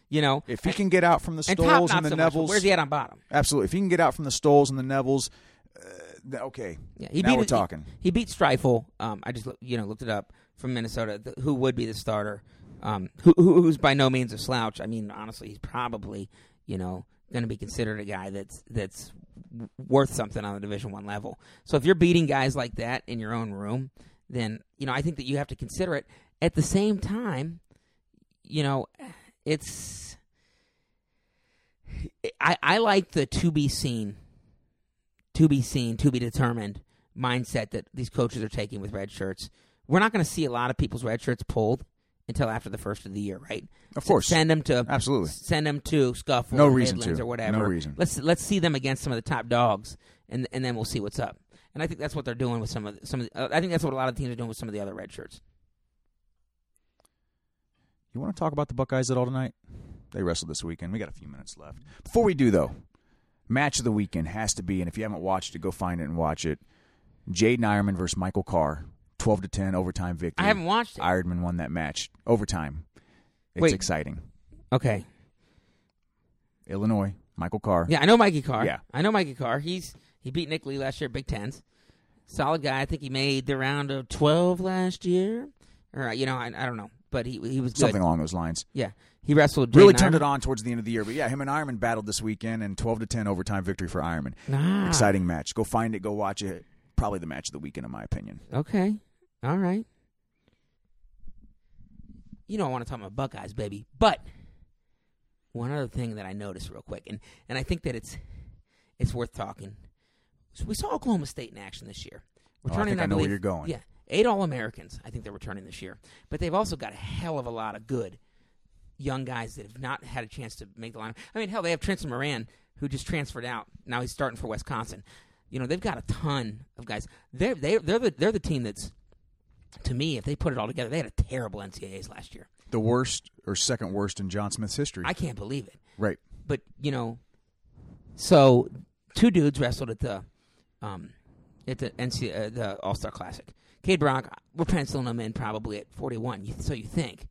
You know, If he can get out from the and Stolls not and the so much, Nevills, where's he at on bottom? Absolutely. If he can get out from the Stolls and the Nevills, uh, okay. Yeah, he now beat we're talking. He, beat Streifel. Um, I just you know looked it up from Minnesota. th- who would be the starter? Um, who, who who's by no means a slouch. I mean, honestly, he's probably you know going to be considered a guy that's that's worth something on the Division One level. So if you're beating guys like that in your own room, then you know I think that you have to consider it. At the same time, you know, it's I I like the to be seen to be seen, to be determined mindset that these coaches are taking with red shirts. We're not going to see a lot of people's red shirts pulled until after the first of the year, right? Of course. send them to Absolutely. send them to Scuffle, No reason Midlands to. or whatever. No reason. Let's let's see them against some of the top dogs, and and then we'll see what's up. And I think that's what they're doing with some of the, some. Of the, uh, I think that's what a lot of teams are doing with some of the other red shirts. You want to talk about the Buckeyes at all tonight? They wrestled this weekend. We got a few minutes left. Before we do, though, match of the weekend has to be, and if you haven't watched it, go find it and watch it. Jaydin Eierman versus Michael Carr, twelve to ten overtime victory. I haven't watched it. Eierman won that match overtime. It's Wait. exciting. Okay, Illinois, Michael Carr. yeah, I know Mikey Carr. Yeah. I know Mikey Carr. He's he beat Nick Lee last year Big Tens. Solid guy. I think he made the round of twelve last year, or you know, I, I don't know. But he he was good. something along those lines. Yeah, he wrestled. Really turned it on towards the end of the year. But yeah, him and Eierman battled this weekend, and twelve to ten overtime victory for Eierman. Ah, Exciting match. Go find it. Go watch it. Probably the match of the weekend, in my opinion. Okay, all right. You know I want to talk about Buckeyes, baby, but one other thing that I noticed real quick, and and I think that it's it's worth talking. So we saw Oklahoma State in action this year. Oh, I I know where you're going. Yeah, eight All Americans. I think they're returning this year, but they've also got a hell of a lot of good young guys that have not had a chance to make the lineup. I mean, hell, they have Trenton Moran who just transferred out. Now he's starting for Wisconsin. You know, they've got a ton of guys. They're they they're the they're the team that's to me, if they put it all together, they had a terrible NCAAs last year. The worst or second worst in John Smith's history. I can't believe it. right. But you know, so two dudes wrestled at the um at the NC uh, the All Star Classic. Kaid Brock, we're penciling him in probably at forty one. So you think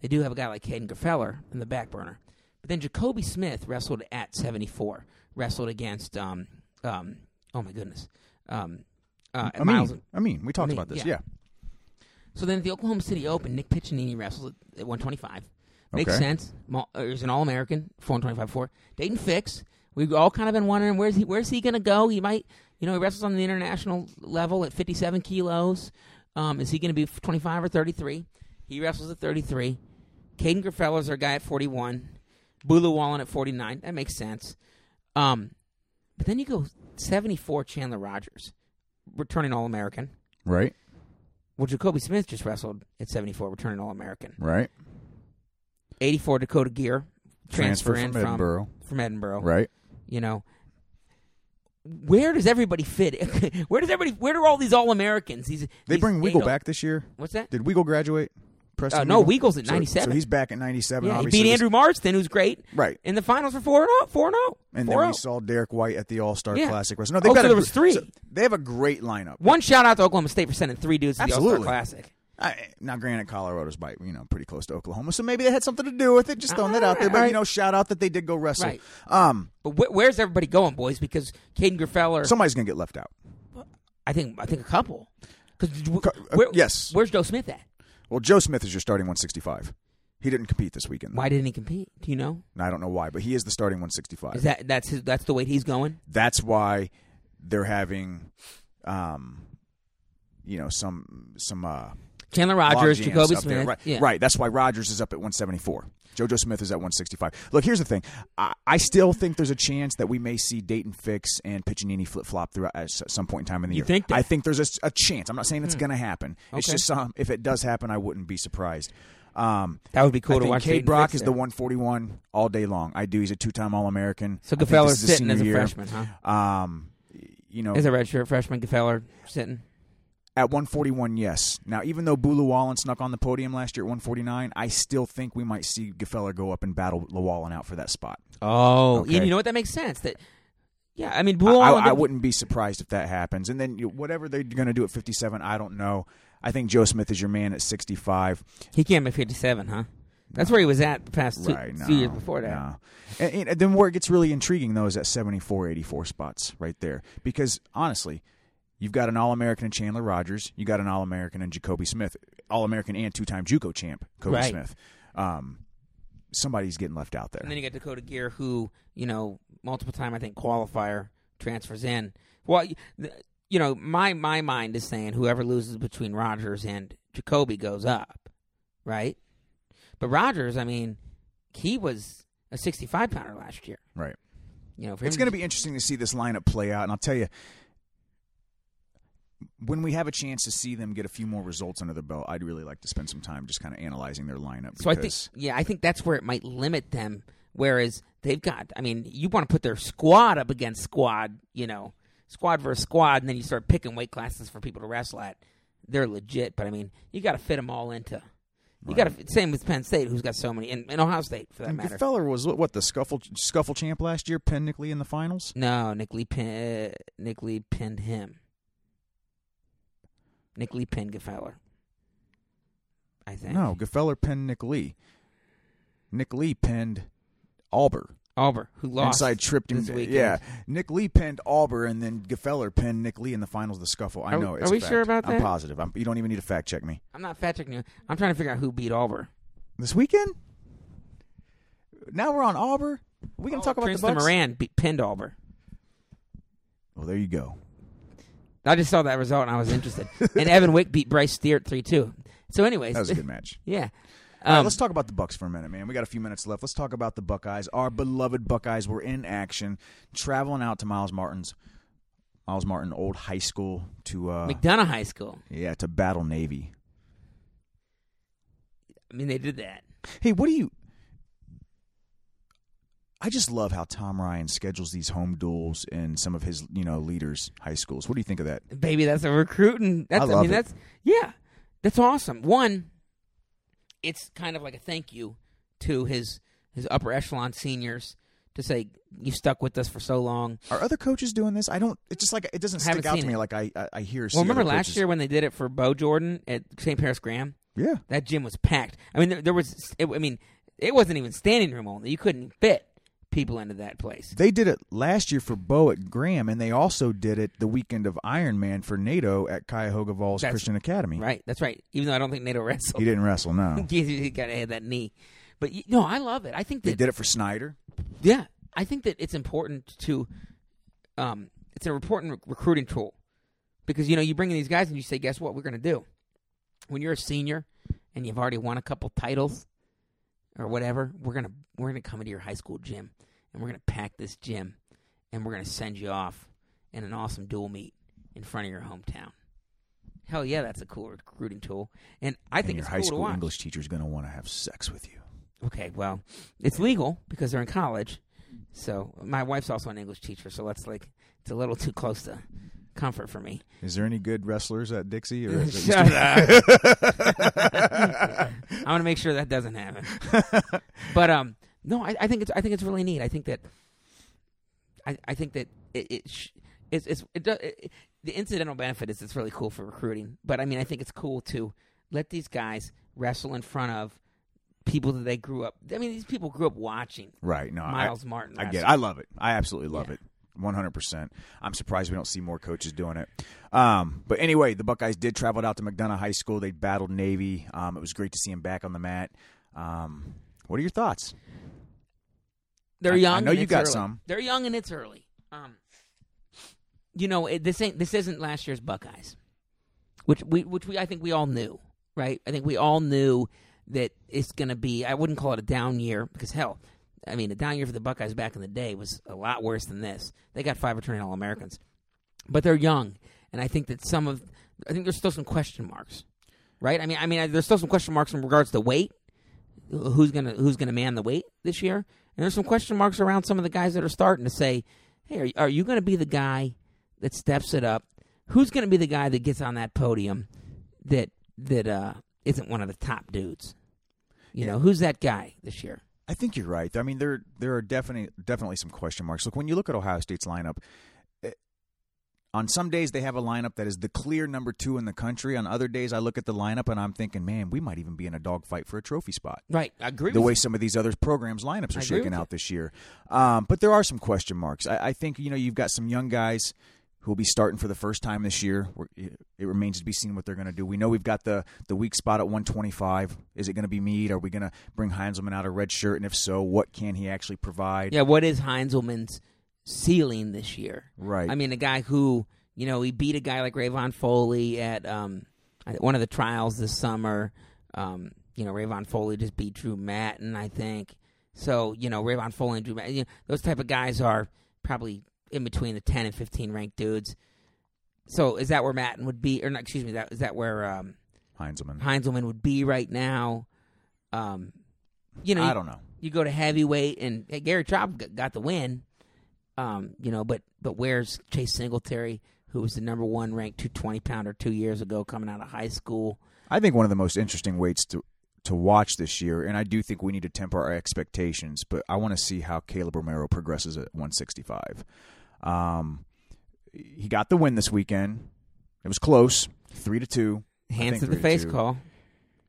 they do have a guy like Kaden Gfeller in the back burner, but then Jacoby Smith wrestled at seventy four. Wrestled against um um oh my goodness um uh, I Miles mean, I mean, we talked I mean, about this. yeah. Yeah. So then at the Oklahoma City Open, Nick Piccinini wrestles at 125. Makes Okay. sense. Uh, He's an All American, 425 4. Daton Fix. We've all kind of been wondering where's he where's he going to go? He might, you know, he wrestles on the international level at 57 kilos. Um, is he going to be 25 or 33? He wrestles at 33. Kaden Gfeller's our guy at 41. Boo Lewallen at 49. That makes sense. Um, but then you go 74 Chandler Rogers, returning All American. Right. Well, Jacoby Smith just wrestled at 74, returning All American. Right. 84 Dakota Geer, transfer, Transfer in from Edinboro. from Edinboro. Right. You know, where does everybody fit? where does everybody? Where do all these All Americans? These They these bring Weigel back this year. What's that? Did Weigel graduate? Preston Uh, no, Weigel? Weigel's at 97. So, he's back at 97. Yeah, he beat Andrew Marston, who's great Right. in the finals for four and zero. Four and zero. And Four then we oh. saw Derek White at the All Star Yeah. Classic. No, they've Oh, got so a there was three. so they have a great lineup. One shout out to Oklahoma State for sending three dudes to the All Star Classic. I, now, granted, Colorado's by you know pretty close to Oklahoma, so maybe they had something to do with it. Just throwing that out there, but you know, shout out that they did go wrestle. Right. Um, But wh- where's everybody going, boys? Because Kaden Gfeller, somebody's gonna get left out. I think, I think a couple. Because uh, yes. where's Joe Smith at? Well, Joe Smith is your starting 165. He didn't compete this weekend. Why didn't he compete? Do you know? I don't know why, but he is the starting 165. Is that that's his, that's the weight he's going? That's why they're having, um, you know, some some uh, Chandler Rogers, Jacoby up there. Smith, Right, yeah. right. That's why Rogers is up at 174. JoJo Smith is at 165. Look, here's the thing. I, I still think there's a chance that we may see Daton Fix and Piccinini flip flop throughout at some point in time in the You year. think that? Hmm. I think there's a chance. I'm not saying it's going to happen. It's Okay. just some. If it does happen, I wouldn't be surprised. Um, That would be cool I to think watch. Kaid Brock is there. the 141 all day long. I do. He's a two time All American. So Gfeller's sitting as a year. freshman, huh? Um, you know, As a redshirt freshman, Gfeller sitting. At 141, yes. Now, even though Boo Lewallen snuck on the podium last year at 149, I still think we might see Gfeller go up and battle Lewallen out for that spot. Oh, Okay. and you know what? That makes sense. That yeah, I mean, I, Blue I, Island- I wouldn't be surprised if that happens. And then you whatever they're going to do at 57, I don't know. I think Joe Smith is your man at 65. He can't make fifty-seven, huh? That's where he was at the past two, right. No, few years before that. no. And, and then where it gets really intriguing, though, is at 74, 84 spots right there. Because honestly, you've got an All American in Chandler Rogers. You got an All American in Jacoby Smith. All American and two time Juco champ, Kobe Right. Smith. Um, somebody's getting left out there. And then you get Dakota Geer, who you know, multiple time I think qualifier transfers in. Well, you know, my my mind is saying whoever loses between Rogers and Jacoby goes up, right? But Rogers, I mean, he was a sixty-five pounder last year. Right. You know, for It's going to be interesting to see this lineup play out, and I'll tell you, when we have a chance to see them get a few more results under their belt, I'd really like to spend some time just kind of analyzing their lineup. So I think, yeah, I think that's where it might limit them. Whereas they've got, I mean, you want to put their squad up against squad, you know, squad versus squad, and then you start picking weight classes for people to wrestle at. They're legit, but I mean, you got to fit them all into. You got to same with Penn State, who's got so many, and, and Ohio State for that And matter. Feller was what the scuffle scuffle champ last year, Penn Nickley in the finals. No, Nick Lee, pin, uh, Nick Lee pinned him. Nick Lee pinned Gfeller. I think. No, Gfeller pinned Nick Lee. Nick Lee pinned Alber. Auburn, who lost Inside tripped him. this weekend. Yeah, Nick Lee pinned Auburn, and then Gfeller pinned Nick Lee in the finals of the scuffle. I Are- know. are It's a we fact. sure about that? I'm positive. I'm, you don't even need to fact check me. I'm not fact checking you. I'm trying to figure out who beat Auburn. This weekend. Now we're on Auburn. We can oh, talk about Princeton the Bucks. Moran beat pinned Auburn. Well, there you go. I just saw that result and I was interested. and Evan Wick beat Bryce Steiert three two. So, anyways, That was a good match. yeah. All right, Um, let's talk about the Bucks for a minute, man. We got a few minutes left. Let's talk about the Buckeyes. Our beloved Buckeyes were in action, traveling out to Myles Martin's Myles Martin Old High School to uh, McDonogh High School. yeah to battle Navy. I mean, they did that. Hey, what do you? I just love how Tom Ryan schedules these home duels in some of his you know leaders' high schools. What do you think of that? Baby, that's a recruiting. That's, I I, love mean, it. that's yeah, that's awesome. One, it's kind of like a thank you to his his upper echelon seniors to say you stuck with us for so long. Are other coaches doing this? I don't. It's just like it doesn't stick out to me it. like I I, I hear. Well, remember last coaches- year when they did it for Bo Jordan at St. Paris Graham? Yeah, That gym was packed. I mean, there, there was. It, I mean, it wasn't even standing room only. You couldn't fit people into that place. They did it last year for Bo at Graham, and they also did it the weekend of Ironman for NATO at Cuyahoga Falls That's Christian Academy. Right. That's right. Even though I don't think NATO wrestled, He didn't wrestle, no. he, got have that knee. But you, no, I love it. I think they did it for Snyder. Yeah, I think that it's important to, um, it's an important re- recruiting tool because you know you bring in these guys and you say, guess what we're going to do when you're a senior and you've already won a couple titles or whatever. We're gonna we're gonna come into your high school gym and we're gonna pack this gym and we're gonna send you off in an awesome dual meet in front of your hometown. Hell yeah, that's a cool recruiting tool, and I And think your high cool school English teacher is going to want to have sex with you. Okay, well, it's legal because they're in college. So my wife's also an English teacher, so that's like it's a little too close to comfort for me. Is there any good wrestlers at Dixie? Or is it Shut up. I want to make sure that doesn't happen. But um, no, I, I think it's I think it's really neat. I think that I, I think that it, it sh- it's it's it, does it, the incidental benefit is it's really cool for recruiting. But I mean, I think it's cool to let these guys wrestle in front of people that they grew up. I mean, these people grew up watching. Right. No, Myles Martin. I, I get it. I love it. I absolutely love Yeah. it. 100%. I'm surprised we don't see more coaches doing it. Um, but anyway, the Buckeyes did travel out to McDonogh High School. They battled Navy. Um, it was great to see him back on the mat. Um, what are your thoughts? They're I- I young. know and you got early. some. They're young and it's early. Um, you know, it, this ain't this isn't last year's Buckeyes, which we which we I think we all knew, right? I think we all knew that it's going to be. I wouldn't call it a down year because hell, I mean, a down year for the Buckeyes back in the day was a lot worse than this. They got five returning All Americans, but they're young, and I think that some of I think there's still some question marks, right? I mean, I mean, there's still some question marks in regards to weight. Who's gonna Who's gonna man the weight this year? And there's some question marks around some of the guys that are starting to say, "Hey, are, are you going to be the guy that steps it up? Who's going to be the guy that gets on that podium that that uh, isn't one of the top dudes? You know, who's that guy this year? I think you're right. I mean, there there are definitely definitely some question marks. Look, when you look at Ohio State's lineup, eh, on some days they have a lineup that is the clear number two in the country. On other days, I look at the lineup and I'm thinking, man, we might even be in a dogfight for a trophy spot. Right, I agree. the way you. some of these other programs lineups are shaking with you. out this year. Um, but there are some question marks. I, I think you know you've got some young guys who will be starting for the first time this year. It remains to be seen what they're going to do. We know we've got the the weak spot at 125. Is it going to be Mead? Are we going to bring Heinselman out of red shirt? And if so, what can he actually provide? Yeah, what is Heinselman's ceiling this year? Right. I mean, a guy who you know he beat a guy like Rayvon Foley at um, one of the trials this summer. Um, you know, Rayvon Foley just beat Drew Mattin, I think. So you know, Rayvon Foley and Drew Mattin, you know, those type of guys are probably in between the ten and fifteen ranked dudes. So is that where Mattin would be, or not? Excuse me, that is that where um, Heinselman. Heinselman would be right now? Um, you know, I you- don't know. you go to heavyweight, and hey, Gary Chop got the win. Um, you know, but but where's Chase Singletary, who was the number one ranked two twenty pounder two years ago, coming out of high school? I think one of the most interesting weights to to watch this year, and I do think we need to temper our expectations, but I want to see how Kaleb Romero progresses at 165. Um, he got the win this weekend. It was close, three to two. Hands to the face call.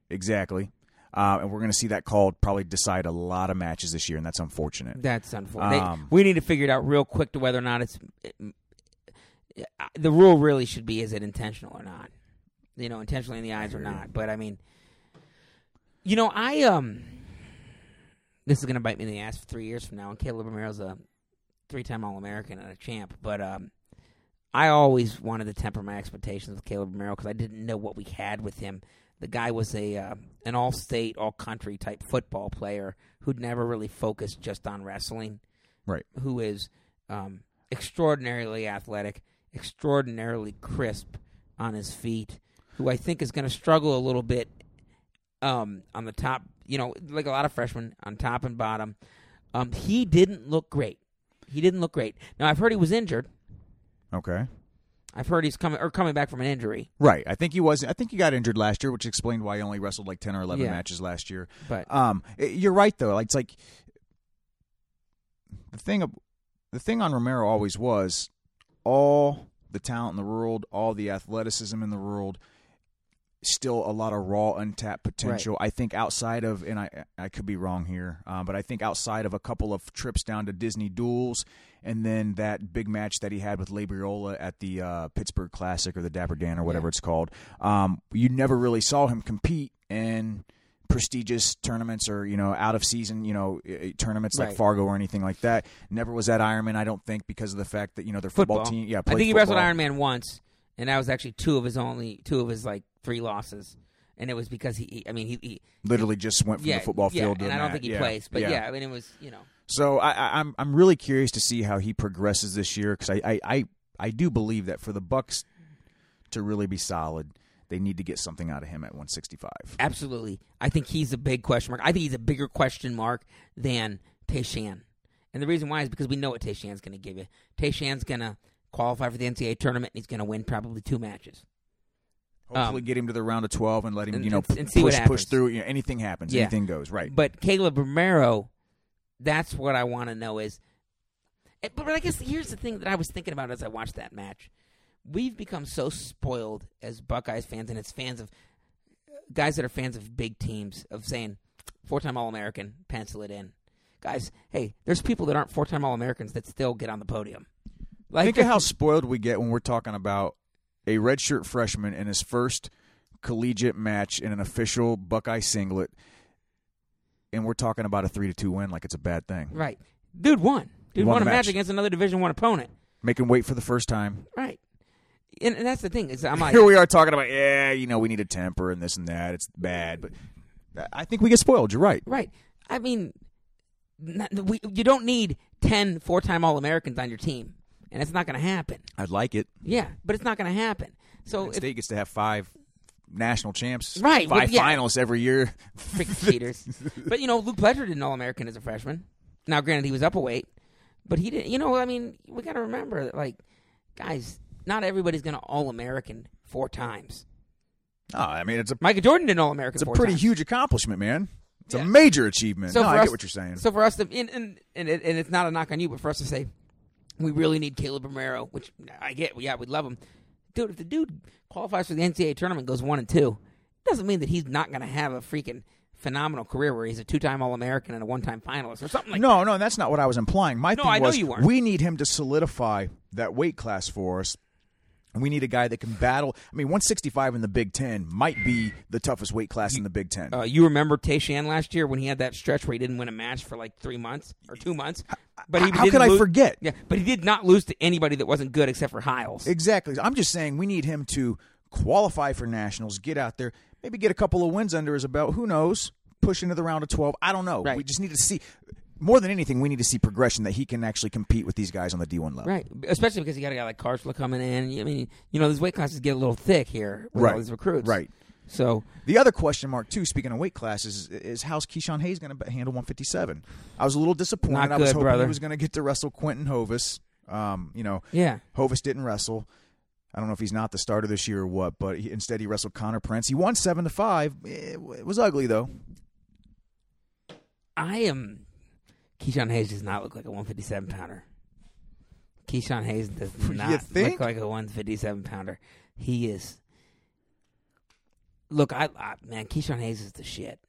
Exactly. uh, and we're going to see that call probably decide a lot of matches this year, and that's unfortunate. That's unfortunate. Um, we need to figure it out real quick to whether or not it's. the rule really should be: is it intentional or not? You know, intentionally in the eyes or not. But I mean, you know, I um, this is going to bite me in the ass for three years from now. And Kaleb Romero's a three-time All-American and a champ, but um, I always wanted to temper my expectations with Kaleb Romero because I didn't know what we had with him. The guy was a uh, an all-state, all-country type football player who'd never really focused just on wrestling. Right. Who is um, extraordinarily athletic, extraordinarily crisp on his feet. Who I think is going to struggle a little bit um, on the top. You know, like a lot of freshmen on top and bottom. Um, he didn't look great. He didn't look great. Now I've heard he was injured. Okay. I've heard he's coming or coming back from an injury. Right. I think he was. I think he got injured last year, which explained why he only wrestled like ten or eleven Yeah. matches last year. But Um, you're right though. Like it's like the thing. The thing on Romero always was all the talent in the world, all the athleticism in the world. Still a lot of raw, untapped potential. I think outside of, and I I could be wrong here, um, but I think outside of a couple of trips down to Disney Duals, and then that big match that he had with Labriola at the uh, Pittsburgh Classic or the Dapper Dan or whatever Yeah. it's called, um, you never really saw him compete in prestigious tournaments or you know out of season you know tournaments like Fargo or anything like that. Never was at Ironman, I don't think, because of the fact that you know their football, football. team. Yeah, I think he wrestled football. Iron Man once, and that was actually two of his only two of his like three losses, and it was because he. he- I mean, he. he Literally just went from yeah, the football yeah, field to and I don't mat. think he Yeah, plays, but yeah. I mean, it was you know. So I, I, I'm I'm really curious to see how he progresses this year because I, I, I I do believe that for the Bucks to really be solid, they need to get something out of him at 165. Absolutely. I think he's a big question mark. I think he's a bigger question mark than Te'Shan. And the reason why is because we know what Te'Shan's going to give you. Te'Shan's going to qualify for the NCAA tournament, and he's going to win probably two matches. Hopefully, Um, get him to the round of 12 and let him and- you know and- and push push through. You know, anything happens, Yeah. anything goes. Right. But Kaleb Romero, that's what I want to know is. eh, But I guess here's the thing that I was thinking about as I watched that match. We've become so spoiled as Buckeyes fans and as fans of guys that are fans of big teams of saying four time All American, pencil it in. Guys, hey, there's people that aren't four time All Americans that still get on the podium. Like Think of how spoiled we get when we're talking about a redshirt freshman in his first collegiate match in an official Buckeye singlet, and we're talking about a three to two win like it's a bad thing. right. Dude won. Dude won won, a match. match. against another Division One opponent. Make him wait for the first time. Right. And, and that's the thing is I'm like Here we are talking about, yeah, you know, we need a temper and this and that. It's bad, but I think we get spoiled. You're right. Right. I mean, not, we, you don't need 10 four time All Americans on your team, and it's not going to happen. I'd like it. Yeah, but it's not going to happen. So, Penn if, State gets to have five national champs, Right, Five but yeah. finalists every year. freaking cheaters. but, you know, Luke Pletcher did an All American as a freshman. Now, granted, he was up a weight, but he didn't. You know, I mean, we got to remember that, like, guys, not everybody's going to All American four times. Oh, I mean, it's a Micah Jordan did an All American it's a pretty times. huge accomplishment, man. It's Yeah. a major achievement. So no, I us- get what you're saying. So for us to, and, and, and, it, and it's not a knock on you, but for us to say, we really need Kaleb Romero, which I get, yeah, we'd love him. Dude, if the dude qualifies for the NCAA tournament, goes one and two, doesn't mean that he's not going to have a freaking phenomenal career where he's a two-time All-American and a one-time finalist or something like no, no, that's not what I was implying. My No, thing I was we need him to solidify that weight class for us. And we need a guy that can battle. I mean, 165 in the Big Ten might be the toughest weight class in the Big Ten. Uh, you remember Te'Shan last year when he had that stretch where he didn't win a match for like three months or two months? But he How could I lose- forget? Yeah, but he did not lose to anybody that wasn't good except for Hiles. Exactly. I'm just saying we need him to qualify for nationals, get out there, maybe get a couple of wins under his belt. Who knows? Push into the round of 12. I don't know. Right. We just need to see more than anything. We need to see progression that he can actually compete with these guys on the D1 level. Right, especially because you got a guy like Kharchla coming in. I mean, you know, these weight classes get a little thick here with Right. all these recruits. Right. So The other question mark too, speaking of weight classes, is, is how's Ke-Shawn Hayes going to handle 157? I was a little disappointed. Not I was hoping brother. he was going to get to wrestle Quentin Hovis. Um, you know, yeah, Hovis didn't wrestle. I don't know if he's not the starter this year or what, but he, instead he wrestled Connor Prince. He won seven to five. It, it was ugly though. I am. Ke-Shawn Hayes does not look like a 157 pounder. Ke-Shawn Hayes does not look like a 157 pounder. He is. Look, I, I man, Ke-Shawn Hayes is the shit.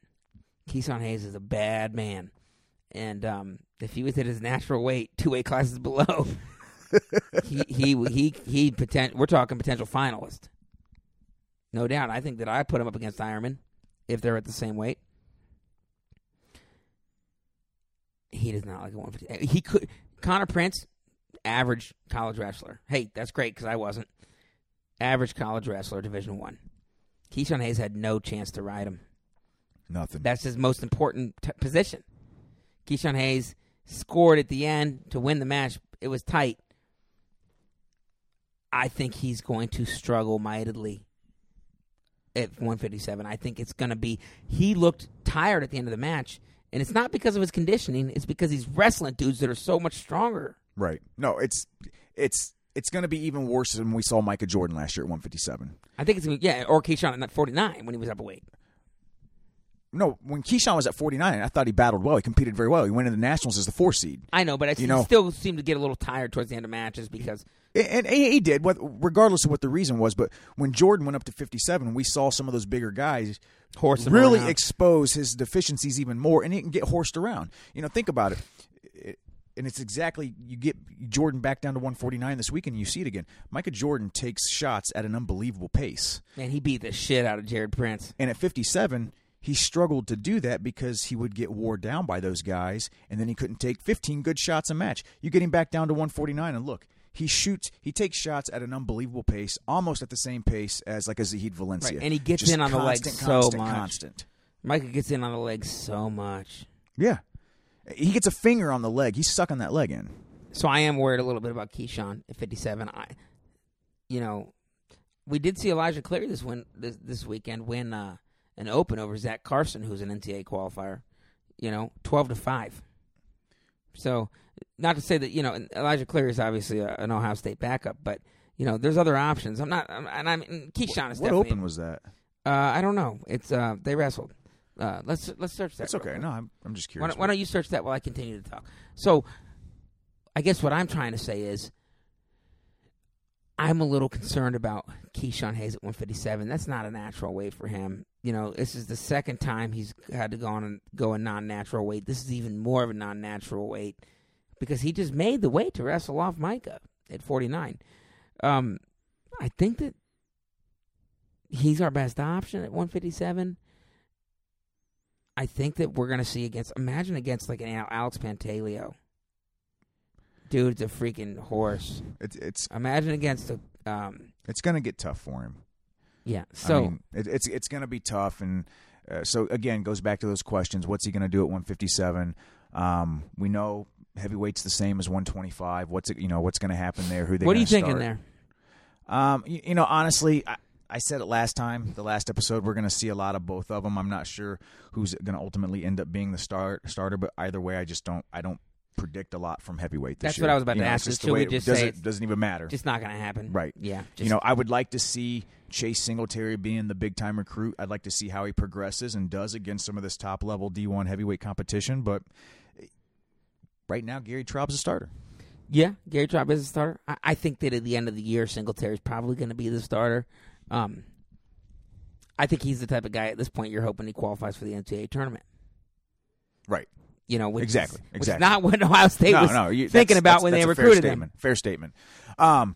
Ke-Shawn Hayes is a bad man, and um, if he was at his natural weight, two weight classes below, he he he he potent, We're talking potential finalist, no doubt. I think that I put him up against Ironman if they're at the same weight. He does not like a 150. Eh, he could Connor Prince, average college wrestler. Hey, that's great because I wasn't. Average college wrestler, Division One. Ke-Shawn Hayes had no chance to ride him. Nothing. That's his most important t- position. Ke-Shawn Hayes scored at the end to win the match. It was tight. I think he's going to struggle mightily at 157. I think it's going to be. He looked tired at the end of the match, and it's not because of his conditioning. It's because he's wrestling dudes that are so much stronger. Right. No, it's it's it's going to be even worse than we saw Micah Jordan last year at 157. I think it's gonna- yeah, or Ke-Shawn at 49 when he was up a weight. No, when Ke-Shawn was at 49, I thought he battled well. He competed very well. He went into the Nationals as the four seed. I know, but I You know- still seemed to get a little tired towards the end of matches because And, and he did, what- regardless of what the reason was. But when Jordan went up to 57, we saw some of those bigger guys Horse really around. expose his deficiencies even more, and he can get horsed around. You know, think about it. It- and it's exactly you get Jordan back down to 149 this week, and you see it again. Micah Jordan takes shots at an unbelievable pace, man, he beat the shit out of Jared Prince. and at 57, he struggled to do that because he would get wore down by those guys, and then he couldn't take 15 good shots a match. You get him back down to 149, and look. He shoots. He takes shots at an unbelievable pace, almost at the same pace as like a Zahid Valencia. Right, and he gets Just in on the legs constant, so constant, much. Constant. Micah gets in on the legs so much. Yeah. He gets a finger on the leg. He's sucking that leg in. So I am worried a little bit about Ke-Shawn at 57. I, you know, we did see Elijah Cleary this win this, this weekend win uh, an Open over Zach Carson, who's an NCAA qualifier. You know, 12 to five. So, not to say that you know Elijah Cleary is obviously a, an Ohio State backup, but you know there's other options. I'm not, I'm, and I'm Ke-Shawn is What open was that? Uh, I don't know. It's uh, they wrestled. Uh, let's let's search that. That's okay. quick. No, I'm, I'm just Why curious. don't, why don't you search that while I continue to talk? So, I guess what I'm trying to say is, I'm a little concerned about Ke-Shawn Hayes at 157. That's not a natural weight for him. You know, this is the second time he's had to go on and go a non-natural weight. This is even more of a non-natural weight because he just made the weight to wrestle off Micah at 49. Um, I think that he's our best option at 157. I think that we're going to see against. Imagine against like an Alex Pantaleo. Dude's a freaking horse. It's it's Imagine against the Um, it's going to get tough for him. yeah. So I mean, it, it's it's going to be tough, and uh, so again, goes back to those questions. What's he going to do at 157? Um, we know heavyweight's the same as 125. What's it? You know, what's going to happen there? Who they? what are gonna you thinking start? there? Um, you, you know, honestly, I, I said it last time, the last episode. We're going to see a lot of both of them. I'm not sure who's going to ultimately end up being the start starter, but either way, I just don't. I don't predict a lot from heavyweight. This year. That's year. what I was about You to know, ask just the Should way we it just doesn't, say doesn't even matter. It's not going to happen. Right. Yeah. Just, you know, I would like to see Chase Singletary being the big time recruit. I'd like to see how he progresses and does against some of this top level D1 heavyweight competition. But right now, Gary Traub's a starter. Yeah, Gary Traub is a starter. I, I think that at the end of the year, Singletary's probably going to be the starter. Um, I think he's the type of guy at this point you're hoping he qualifies for the NCAA tournament. Right. You know, which Exactly, Is, which exactly. is not what Ohio State no, was no, you, thinking about that's- when that's they fair recruited him. statement. Fair statement. Um,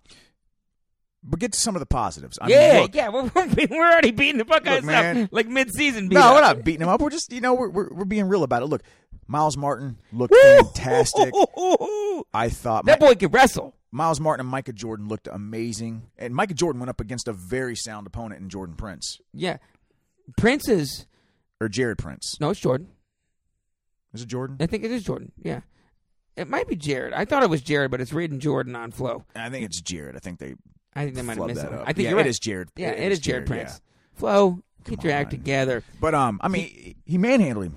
but get to some of the positives. I mean, yeah, look, yeah, we're, we're already beating the Buckeyes Look, up like mid-season. Beat No, up. we're not beating him up. We're just, you know, we're, we're, we're being real about it. Look, Myles Martin looked fantastic. I thought that Mi- boy could wrestle. Myles Martin and Micah Jordan looked amazing. And Micah Jordan went up against a very sound opponent in Jordan Prince Yeah, Prince is or Jared Prince. no, it's Jordan. Is it Jordan? I think it is Jordan. Yeah, it might be Jared. I thought it was Jared, but it's written Jordan on Flo. I think it's Jared. I think they I think they might have missed that it. up. I think yeah, you're right. it is Jared. Yeah, it is Jared, yeah. Prince. Flo, get Come your act on. together. But um, I mean, he, he manhandled him.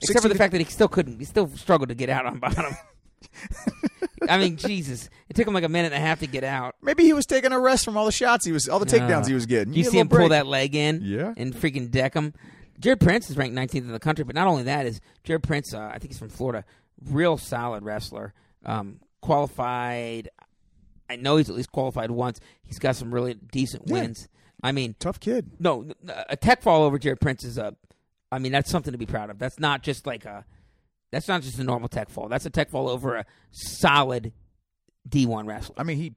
Except for the 60 fact that he still couldn't. He still struggled to get out on bottom. I mean, Jesus, it took him like a minute and a half to get out. Maybe he was taking a rest from all the shots he was, all the takedowns No. he was getting. Do you see him little pull that leg in? Yeah. And freaking deck him. Jared Prince is ranked 19th in the country, but not only that is Jared Prince. Uh, I think he's from Florida. Real solid wrestler. Um, qualified. I know he's at least qualified once. He's got some really decent Yeah. wins. I mean, Tough kid. no, a tech fall over Jared Prince is a I mean, that's something to be proud of. That's not just like a that's not just a normal tech fall. That's a tech fall over a solid D1 wrestler. I mean, he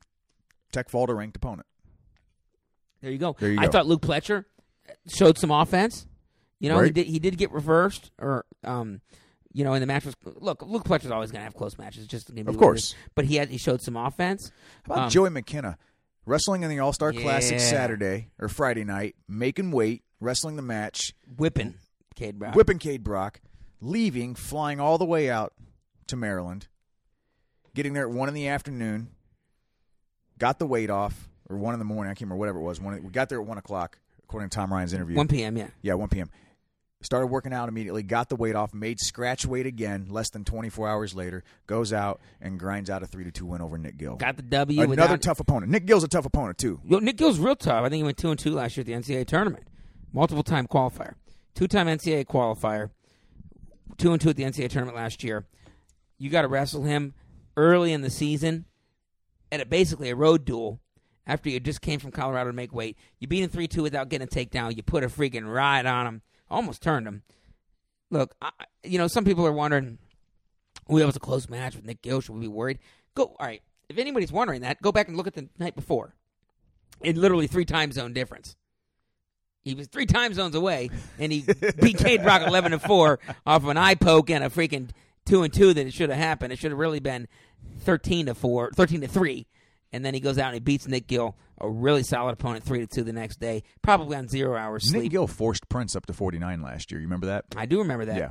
tech fault a ranked opponent. There you go. There you I go. thought Luke Pletcher showed some offense. You know, he did he did get reversed or um you know, in the match was look, Luke Pletcher's always gonna have close matches, just gonna be Of course. But he had he showed some offense. How about Um, Joey McKenna wrestling in the All Star Classic Saturday or Friday night, making weight, wrestling the match, Whipping Cade Brown. whipping Kaid Brock, leaving, flying all the way out to Maryland, getting there at one in the afternoon, got the weight off, or one in the morning. I can't remember whatever it was. One, we got there at one o'clock, according to Tom Ryan's interview. One PM, yeah. Yeah, 1 p.m. Started working out immediately, got the weight off, made scratch weight again less than 24 hours later, goes out and grinds out a 3 to 2 win over Nick Gill. Got the W Another without tough opponent. Nick Gill's a tough opponent, too. Yo, Nick Gill's real tough. I think he went two and two last year at the NCAA tournament. Multiple time qualifier. Two time NCAA qualifier. Two and two at the NCAA tournament last year. You got to wrestle him early in the season at a, basically a road duel after you just came from Colorado to make weight. You beat him 3 2 without getting a takedown. You put a freaking ride on him. Almost turned him. Look, I, you know, some people are wondering, well, it was a close match with Nick Gill. Should we be worried? Go, all right. If anybody's wondering that, go back and look at the night before in literally three time zone difference. He was three time zones away, and he beat Kaid Brock eleven to four off of an eye poke and a freaking two and two that it should have happened. It should have really been thirteen to four, 13 to three, and then he goes out and he beats Nick Gill, a really solid opponent, three to two the next day, probably on zero hours sleep. Nick. Gill forced Prince up to 49 last year. You remember that? I do remember that. Yeah.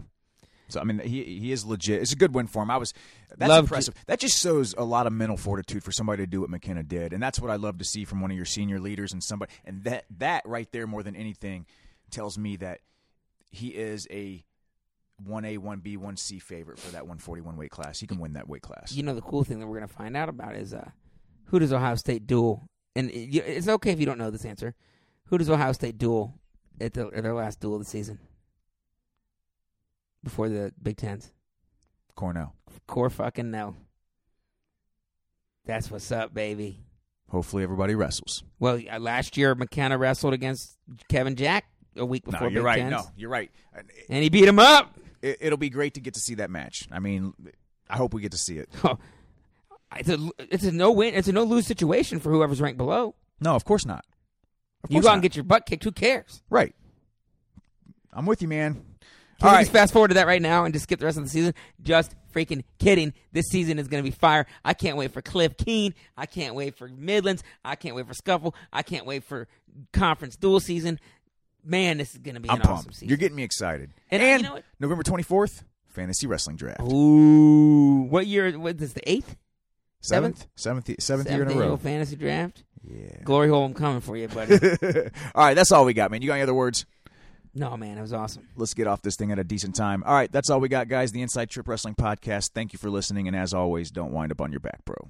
So I mean, he he is legit. It's a good win for him. I was that's Love impressive. that just shows a lot of mental fortitude for somebody to do what McKenna did, and that's what I love to see from one of your senior leaders and somebody. And that that right there, more than anything, tells me that he is a one A, one B, one C favorite for that 141 weight class. He can win that weight class. You know, the cool thing that we're going to find out about is uh, who does Ohio State duel? And it, it's okay if you don't know this answer. Who does Ohio State duel at, the, at their last duel of the season before the Big Tens? Cornell. Core fucking no. That's what's up, baby. Hopefully, everybody wrestles. Well, uh, last year McKenna wrestled against Kevin Jack a week before no, you're Big right. Tens, No, you're right. And and he beat him up. It, it'll be great to get to see that match. I mean, I hope we get to see it. It's a it's a no win. It's a no lose situation for whoever's ranked below. No, of course not. Of You course go out not. and get your butt kicked. Who cares? right. I'm with you, man. Can All we right. just fast forward to that right now and just skip the rest of the season? Just freaking kidding. This season is going to be fire. I can't wait for Cliff Keen. I can't wait for Midlands. I can't wait for Scuffle. I can't wait for conference dual season. Man, this is going to be I'm an pumped. awesome season. You're getting me excited. And, And, uh, you know what? November 24th, fantasy wrestling draft. Ooh, what year? What is this? The eighth, Seventh, seventh, seventh year in a row. fantasy draft. Yeah. Glory hole, I'm coming for you, buddy. all right, that's all we got, man. You got any other words? no, man, it was awesome. Let's get off this thing at a decent time. All right, that's all we got, guys. The Inside Trip Wrestling Podcast. Thank you for listening, and as always, don't wind up on your back, bro.